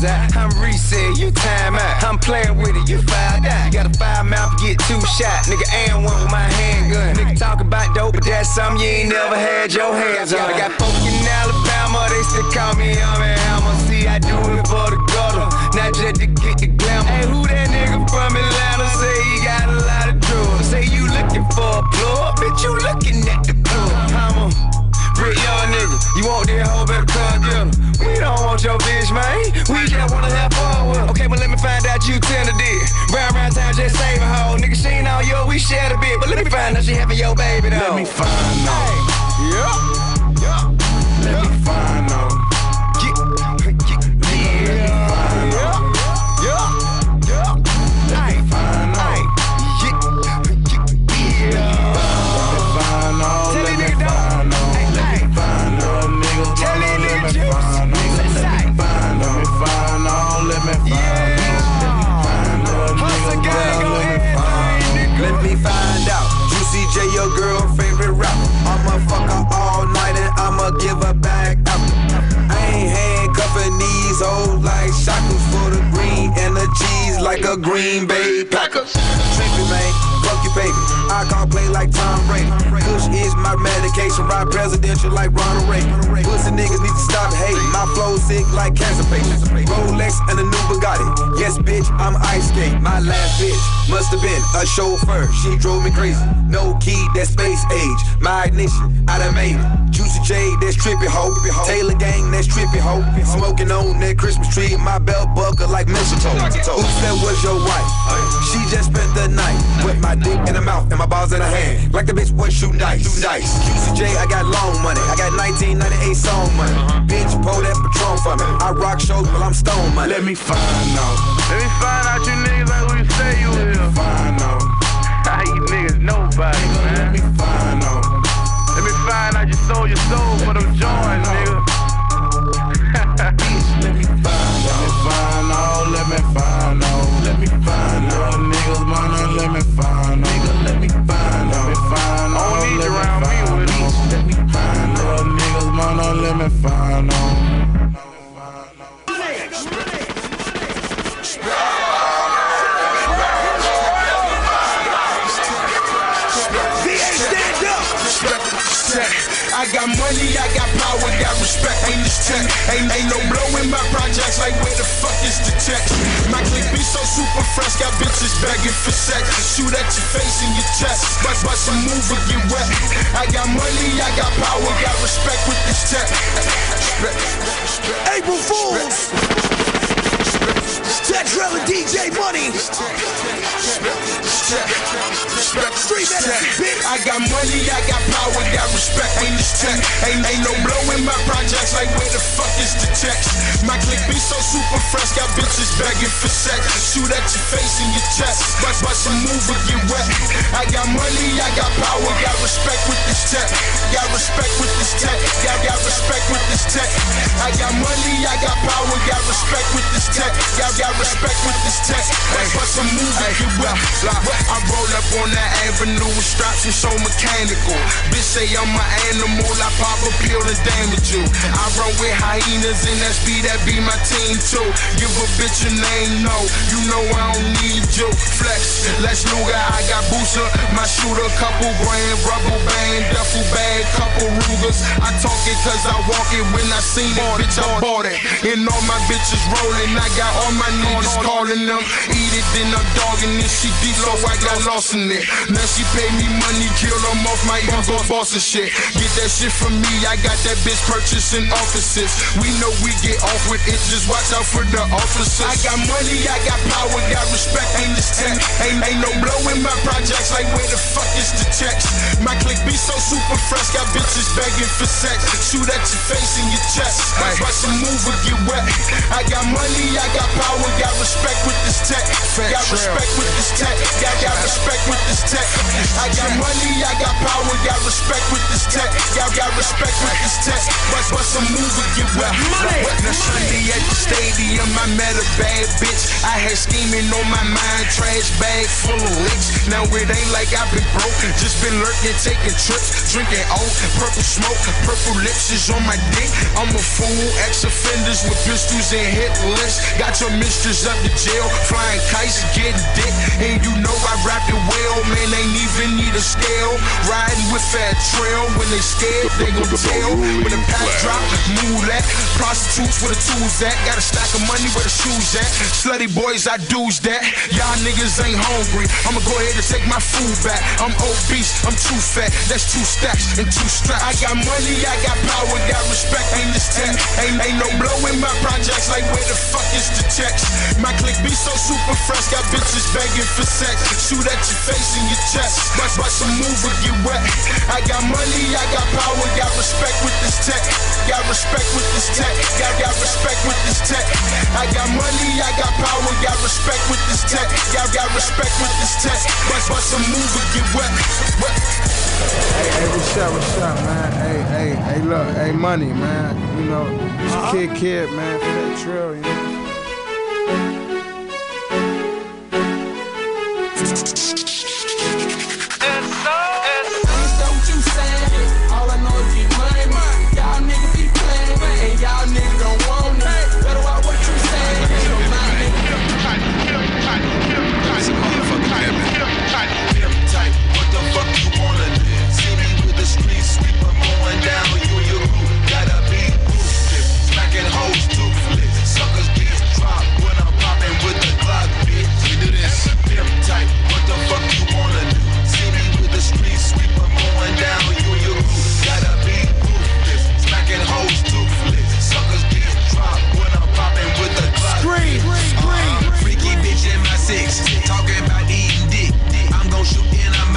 Nines out. I'm reset, you time out. I'm playing with it, you fired out. Got a five mouth, get two shot. Nigga, and one with my handgun. Nigga, talk about dope, but that's something you ain't never had your hands on. I got folk in Alabama, they still call me on man. I'ma see, I do it for the gutter. Not just to get the glamour. Hey, who that nigga from Atlanta? Say he got a lot of drugs. Say you looking for a plug, bitch, you looking at the plug. I'm a Rich young nigga, you want that hoe, better come get her. We don't want your bitch, man. We just wanna have fun with her. Okay, but let me find out you tender did. Round round town just saving hoe. Nigga, she ain't on yo, we shared a bit. But let me find out she having your baby though. Let me find out. Yeah. Yeah. Let me find out. Find Juicy J, your girl favorite rapper. I'ma fuck her all night and I'ma give her back after. I ain't handcuffing these hoes like shackles for the green and the cheese like a Green Bay Packers. Trippy man, baby. I call play like Tom Brady. Kush is my medication. Ride presidential like Ronald Reagan. Pussy niggas need to stop hating. My flow sick like cancer patients. Rolex and a new Bugatti. Yes, bitch, I'm ice skate. My last bitch must have been a chauffeur. She drove me crazy. No key, that's space age. My ignition, I done made it. Juicy J, that's trippy hoe. Taylor gang, that's trippy hoe. Smoking on that Christmas tree. My belt buckle like mistletoe. Oops, that was your wife. She just spent the night with my dick in her mouth and my balls in her hand. Like the bitch was shooting dice. Shooting dice. Juicy J, I got long money. I got 1998 song money. Uh-huh. Bitch, pull that Patron for me. I rock shows while I'm stone money. Let me find out. Let me find out you niggas like who you say you here. Let is. Find out. you niggas nobody, man. Let me find out. Let me find out you sold your soul for them joints, stand up. I got money, I got power, got respect in this tech. Ain't, ain't no blow in my projects, like where the is the tech? My click be so super fresh, got bitches begging for sex. Shoot at your face and your chest, a move or get wet. I got money, I got power, got respect with this tech. April Fools! Tetrell and DJ Money! Bitch! I got money, I got power, got respect in this tech. Ain't, ain't no blow in my projects, like where the fuck is the text? My click be so super fresh, got bitches begging for sex. Shoot at your face and your chest, bust bust a move or get wet. I got money, I got power, got respect with this tech. Got respect with this tech, got got respect with this tech. I got money, I got power, got respect with this tech. Got got respect with this tech. Bust bust a move or get wet. I roll up on that avenue with straps and so mechanical. Bitch say I'm an animal, I pop a pill and damage you. I run with hyenas and that's B, that be my team too. Give a bitch a name, no, you know I don't need you. Flex, let's Luger, I got booster, my shooter, couple grand, rubber band, duffel bag, couple Rugers. I talk it cause I walk it when I seen it, bitch, I bought it. And all my bitches rolling, I got all my niggas calling them. Eat it, then I'm dogging it. She deep, so I got lost in it. Now she pay me money, kill them off my ego boss and shit. Get that shit from me, I got that bitch purchasing offices. We know we get off with it, just watch out for the officers. I got money, I got power, got respect, ain't this tech. Ain't, ain't no blow in my projects, like where the fuck is the checks? My click be so super fresh, got bitches begging for sex. Shoot at your face and your chest. Watch, watch a move or get wet. I got money, I got power, got respect with this tech. Got respect with this tech. Got, got respect with this tech. I got money, I got power, got respect with this tech. Got, got respect with this tech. Bust, watch a move or get wet. Now Sunday at the stadium, I met a bad bitch. I had scheming on my mind, trash bag full of licks. Now it ain't like I've been broke, just been lurking, taking trips, drinking old purple smoke, purple lips is on my dick. I'm a fool, ex-offenders with pistols and hit lists. Got your mistress up to jail, flying kites, getting dick, and you know I rap it well, man. Ain't even need a scale. Riding with Fat Trel, when they scared, they gon' tell. When the pack drop, move that. Prostitutes where the tools at. Got a stack of money where the shoes at. Slutty boys, I do's that. Y'all niggas ain't hungry. I'ma go ahead and take my food back. I'm obese, I'm too fat. That's two stacks and two straps. I got money, I got power, got respect. Ain't this tech. Ain't, ain't no blow in my projects. Like where the fuck is the checks? My click be so super fresh. Got bitches begging for sex. Shoot at your face and your chest. Watch, watch a move or get wet. I got money, I got power, got respect with this tech. Got respect with this tech. Got, got respect with this tech. I got money, I got power, got respect with this tech. Got, got respect with this tech. Watch, watch a move or get wet. wet. Hey, hey, what's up, what's up, man? Hey, hey, hey, look, hey, money, man. You know, it's a uh-huh. kid, kid, man, for that trail, you know. All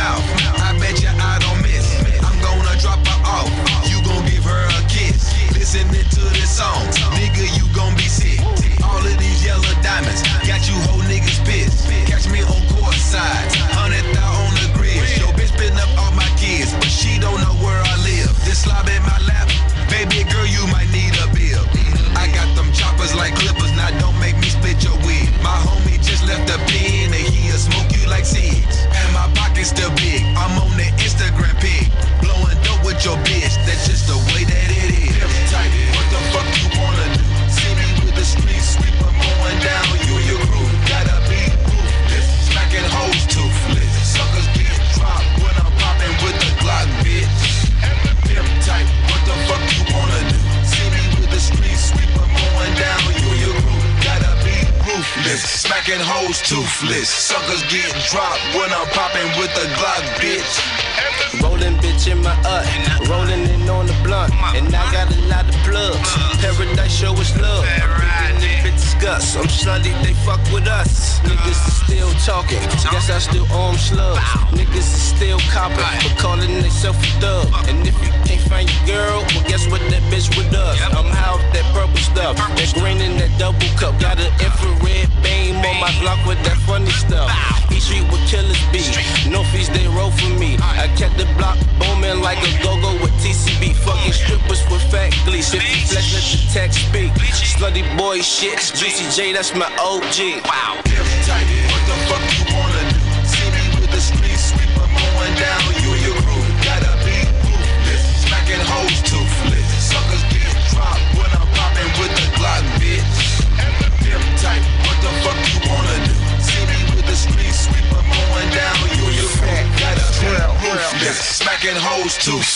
mouth. I bet you I don't miss. I'm gonna drop her off. You gon' give her a kiss. Listening to this song, nigga, you gon' be sick. All of these yellow diamonds got you whole niggas pissed. Catch me on court side, pocket's still big, I'm on the Instagram pic. Blowing dope with your bitch, that's just the way ruthless, smacking hoes toothless. Suckers get dropped when I'm popping with the Glock, bitch. Rolling bitch in my ut, rolling in on the blunt, and I got a lot of plugs. Paradise show us love. I'm bringing it discuss. I'm slutty, they fuck with us. Niggas is still talking, guess I still arm slugs. Niggas is still copping, but calling themselves a thug. And if you can't find your girl, well guess what that bitch with us. I'm high with that purple stuff, that green in that double cup. Got an infrared beam on my block with that funny stuff. East Street with killers be, Northeast they roll for me. I kept the block booming like a go-go with TCB. Fucking strippers with fat glee. 50 flex, let the text speak. Slutty boy shit. Juicy J, that's my OG. Wow.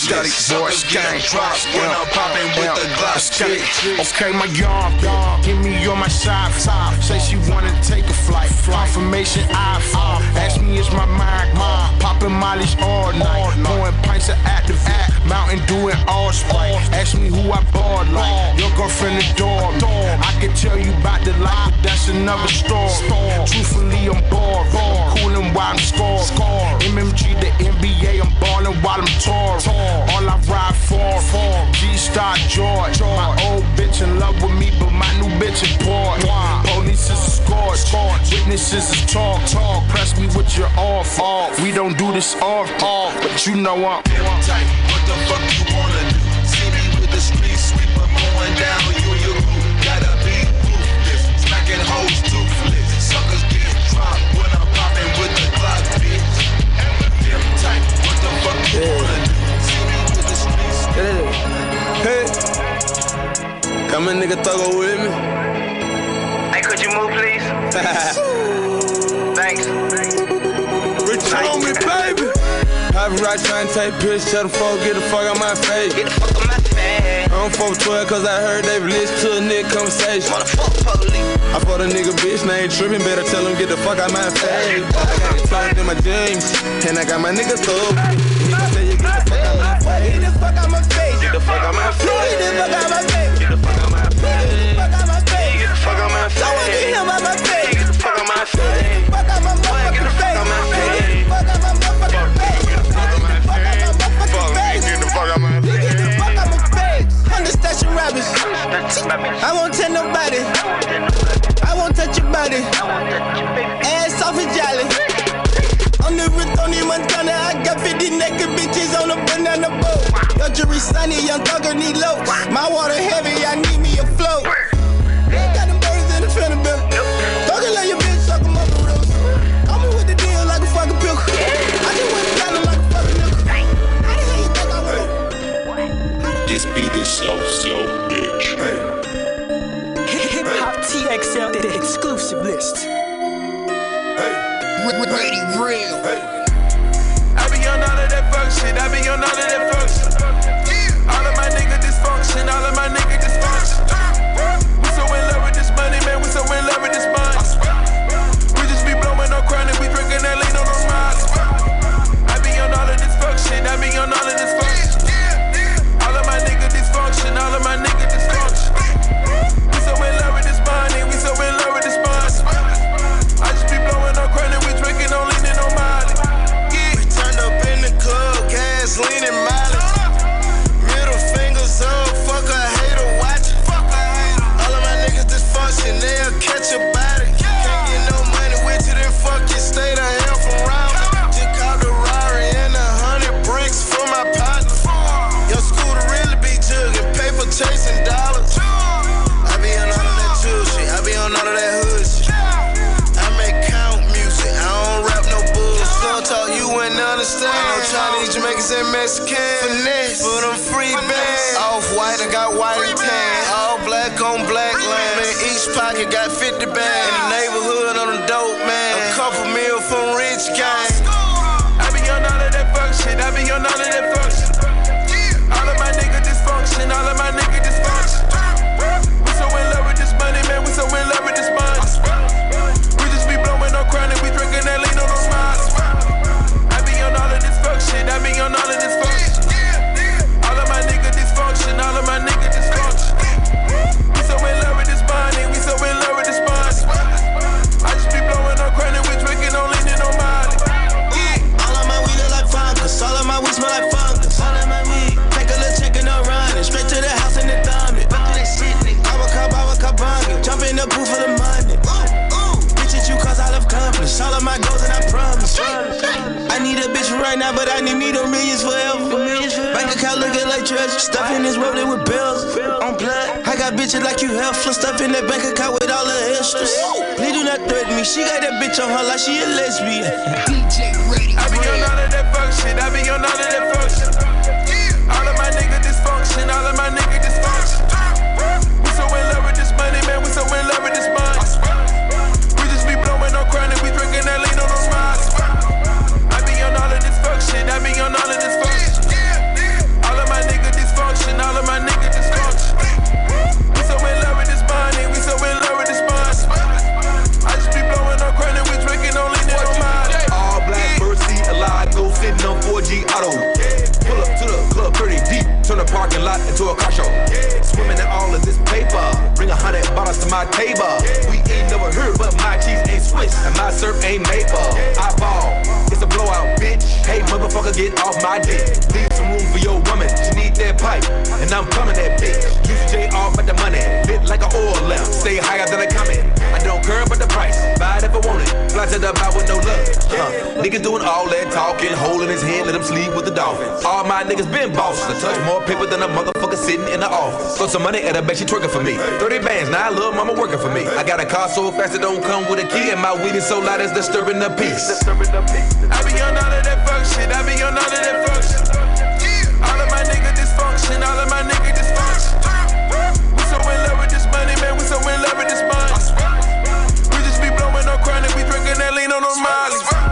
Scotty boys gang drops when I'm popping with the Okay, stick. okay, my young, Give me on my side. Say she wanna take a flight. Confirmation I fall. Ask me is my mind mine. Popping mollies all night. Pouring pints of active Mountain Dew and all sprite. Ask me who I bought like. Your girlfriend adore me. I can tell you about the life, but that's another story. Truthfully, I'm bored. I'm coolin' while I'm scoring. MMG, the NBA, I'm ballin' while I'm touring. All I ride for, G-Star George. My old bitch in love with me, but my new bitch is bored. Police is scorched. Witnesses is talk, talk. Press me with your off. We don't do this off, off. But you know I'm tight. What the fuck you wanna do? See me with the street sweeper mowing down you and your crew. Gotta be ruthless, smacking hoes toothless. Suckers get dropped when I'm popping with the Glock, bitch. Damn tight. What the fuck you wanna do? See me with the street sweeper. Hey, come a nigga thugger with me. Hey, could you move, please? Thanks. Have right trying to take piss, tell the fuck, get the fuck out my face. Get the fuck out my face. I'm 412 cause I heard they released to a nigga conversation. Motherfuck police. I fought a nigga bitch, now ain't tripping, better tell him get the fuck out my face. I got it in my jeans, and I got my nigga thug. He gon' tell you get the fuck out my face. Get the fuck out my face. Get the fuck out my face. Get the fuck out my face. Get the fuck out my face. Get the fuck out my face. Get the fuck out my face. I wanna get him out my face. Get the fuck out my face. I won't tell nobody. I won't touch your body. Ass off and jolly. On the Tony Montana, I got 50 naked bitches on a banana boat. Your jury sunny, young thugger need low. My water heavy, I need me a float. Ain't got them birds in the fender bill. Thugger let your bitch suck 'em up the roof. I'm with the deal like a fucking pill. I just went down like a fucking nickel. How the hell you think I went? This beat is so slow, exclusive list. Brady real. I be on all of that fuck shit. I be on all of that fuck shit. All of my nigga dysfunction. All of my nigga dysfunction. We so in love with this money, man. We so in love with this money. Wouldn't understand. Know Chinese, Jamaicans, and Mexicans. Finesse for them free bands. Off white, I got white and tan. All black on black land. Man, each pocket got 50 bands. In the neighborhood on the dope man. A couple mil from rich gang. Right now, but I need me the millions forever. Bank account looking like treasure. Stuff in this rolling with bills. On blood. I got bitches like you helpless. Stuff in that bank account with all the extras. Please do not threaten me. She got that bitch on her like she a lesbian. DJ ready. I be on all of that fuck shit. I be on all of that fuck shit. All of my nigga dysfunction. All of my drinking that lean this fuck shit. to a car show. Swimming in all of this paper. Bring a hundred bottles to my table. We ain't never heard, but my cheese ain't Swiss and my syrup ain't maple. I ball, it's a blowout, bitch. Hey, motherfucker, get off my dick. Leave some room for your woman. She need that pipe, and I'm coming that bitch. Use J off at the money, lit like an oil lamp. Stay higher than a comet. I don't care about the price. Buy it if I want it. Fly to the bar with no love. Huh. Nigga doing all that talking, holding his head, let him sleep with the dolphins. All my niggas been bosses. I touch more paper than a motherfucker sitting in the office. Throw some money at her, bet she twerking for me. 30 bands, now I love mama working for me. I got a car so fast it don't come with a key, and my weed is so loud it's disturbing the peace. I be on all of that fuck shit. I be on all of that fuck shit. All of my nigga dysfunction. All of my nigga dysfunction. We so in love with this money, man. We so in love with this money. We just be blowing on chronic. We drinking that lean on those Molly.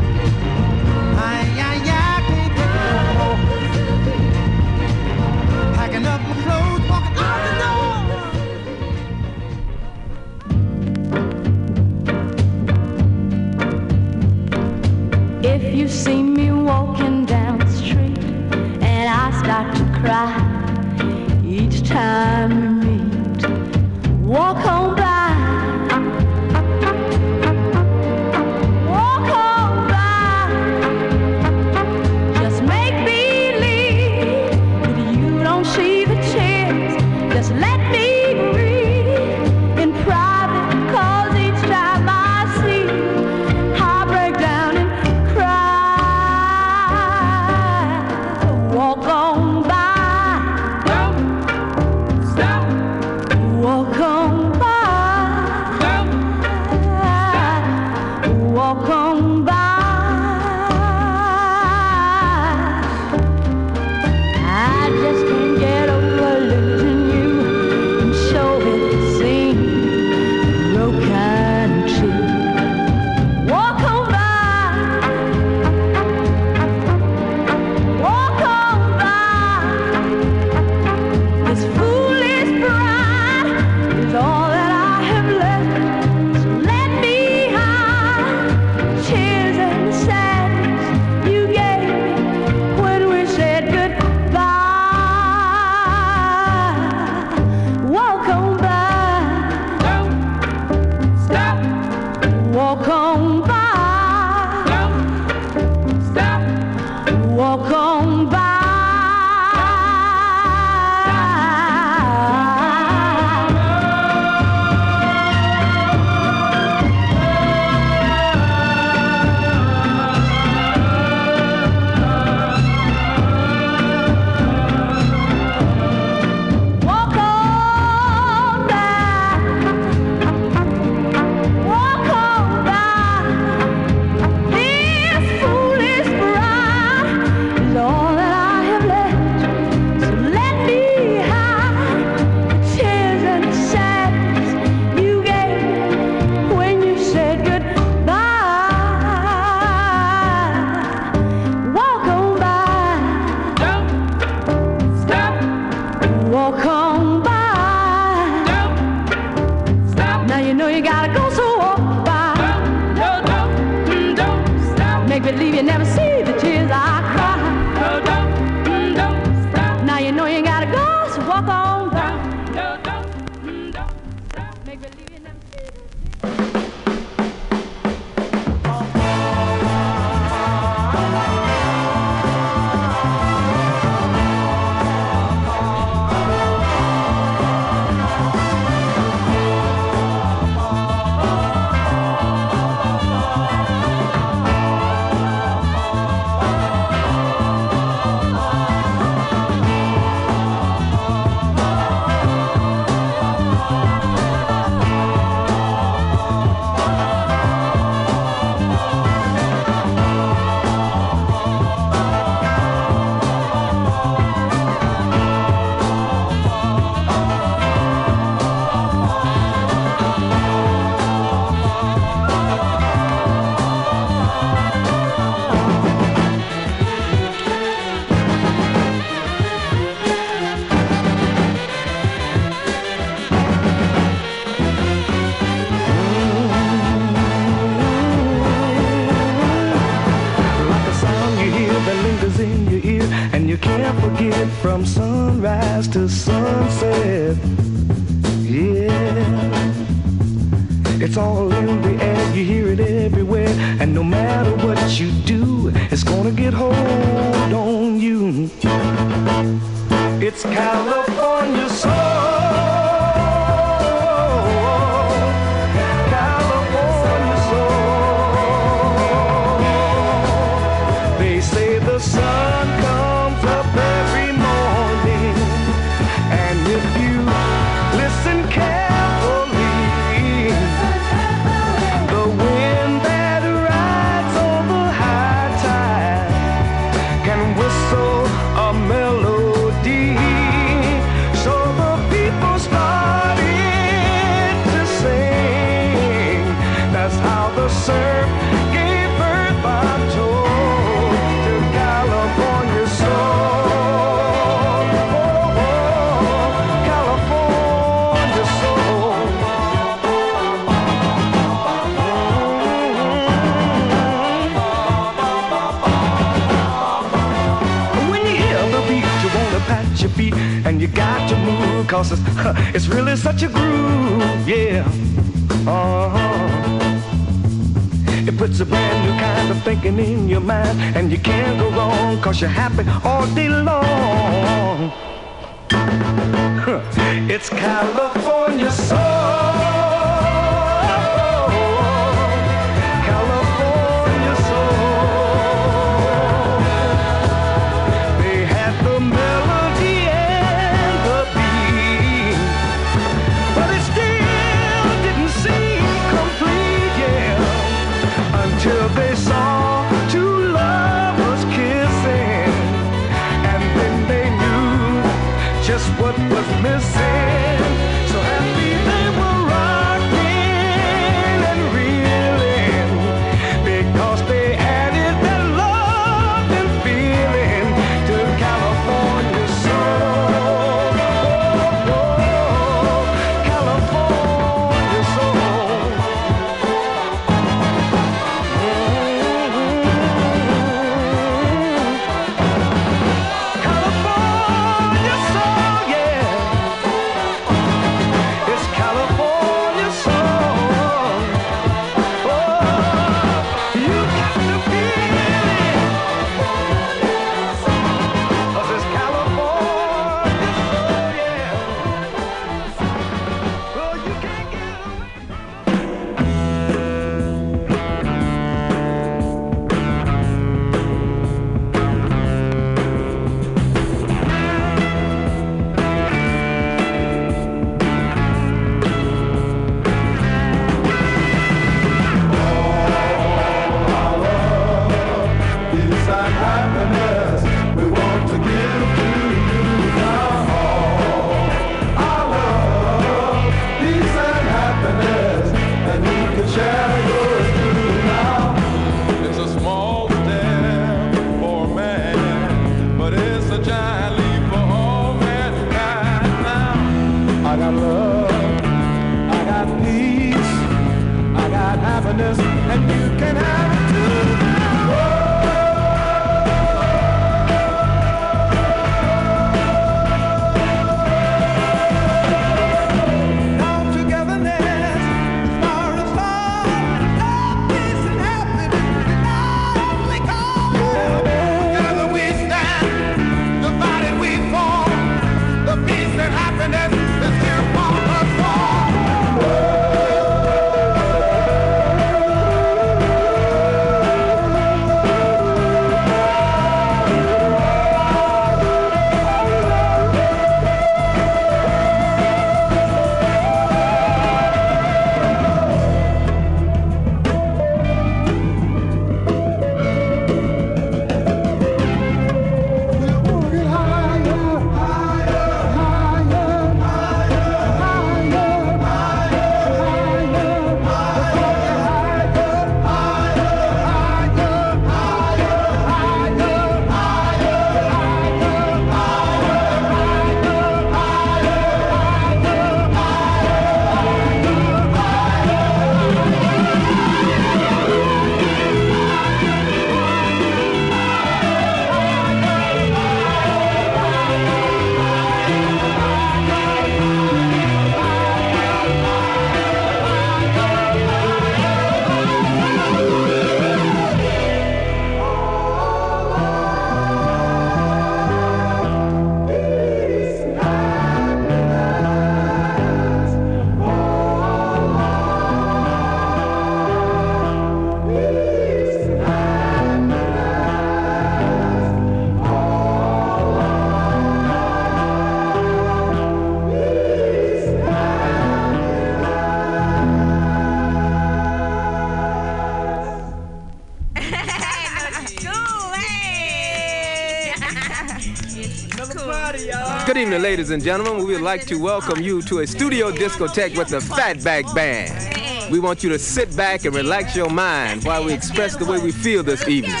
Good evening, ladies and gentlemen. We would like to welcome you to a studio discotheque with the Fatback Band. We want you to sit back and relax your mind while we express the way we feel this evening.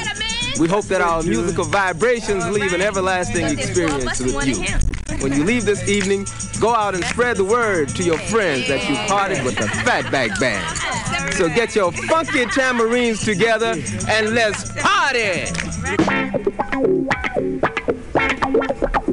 We hope that our musical vibrations leave an everlasting experience with you. When you leave this evening, go out and spread the word to your friends that you parted with the Fatback Band. So get your funky tambourines together and let's party! Thank you.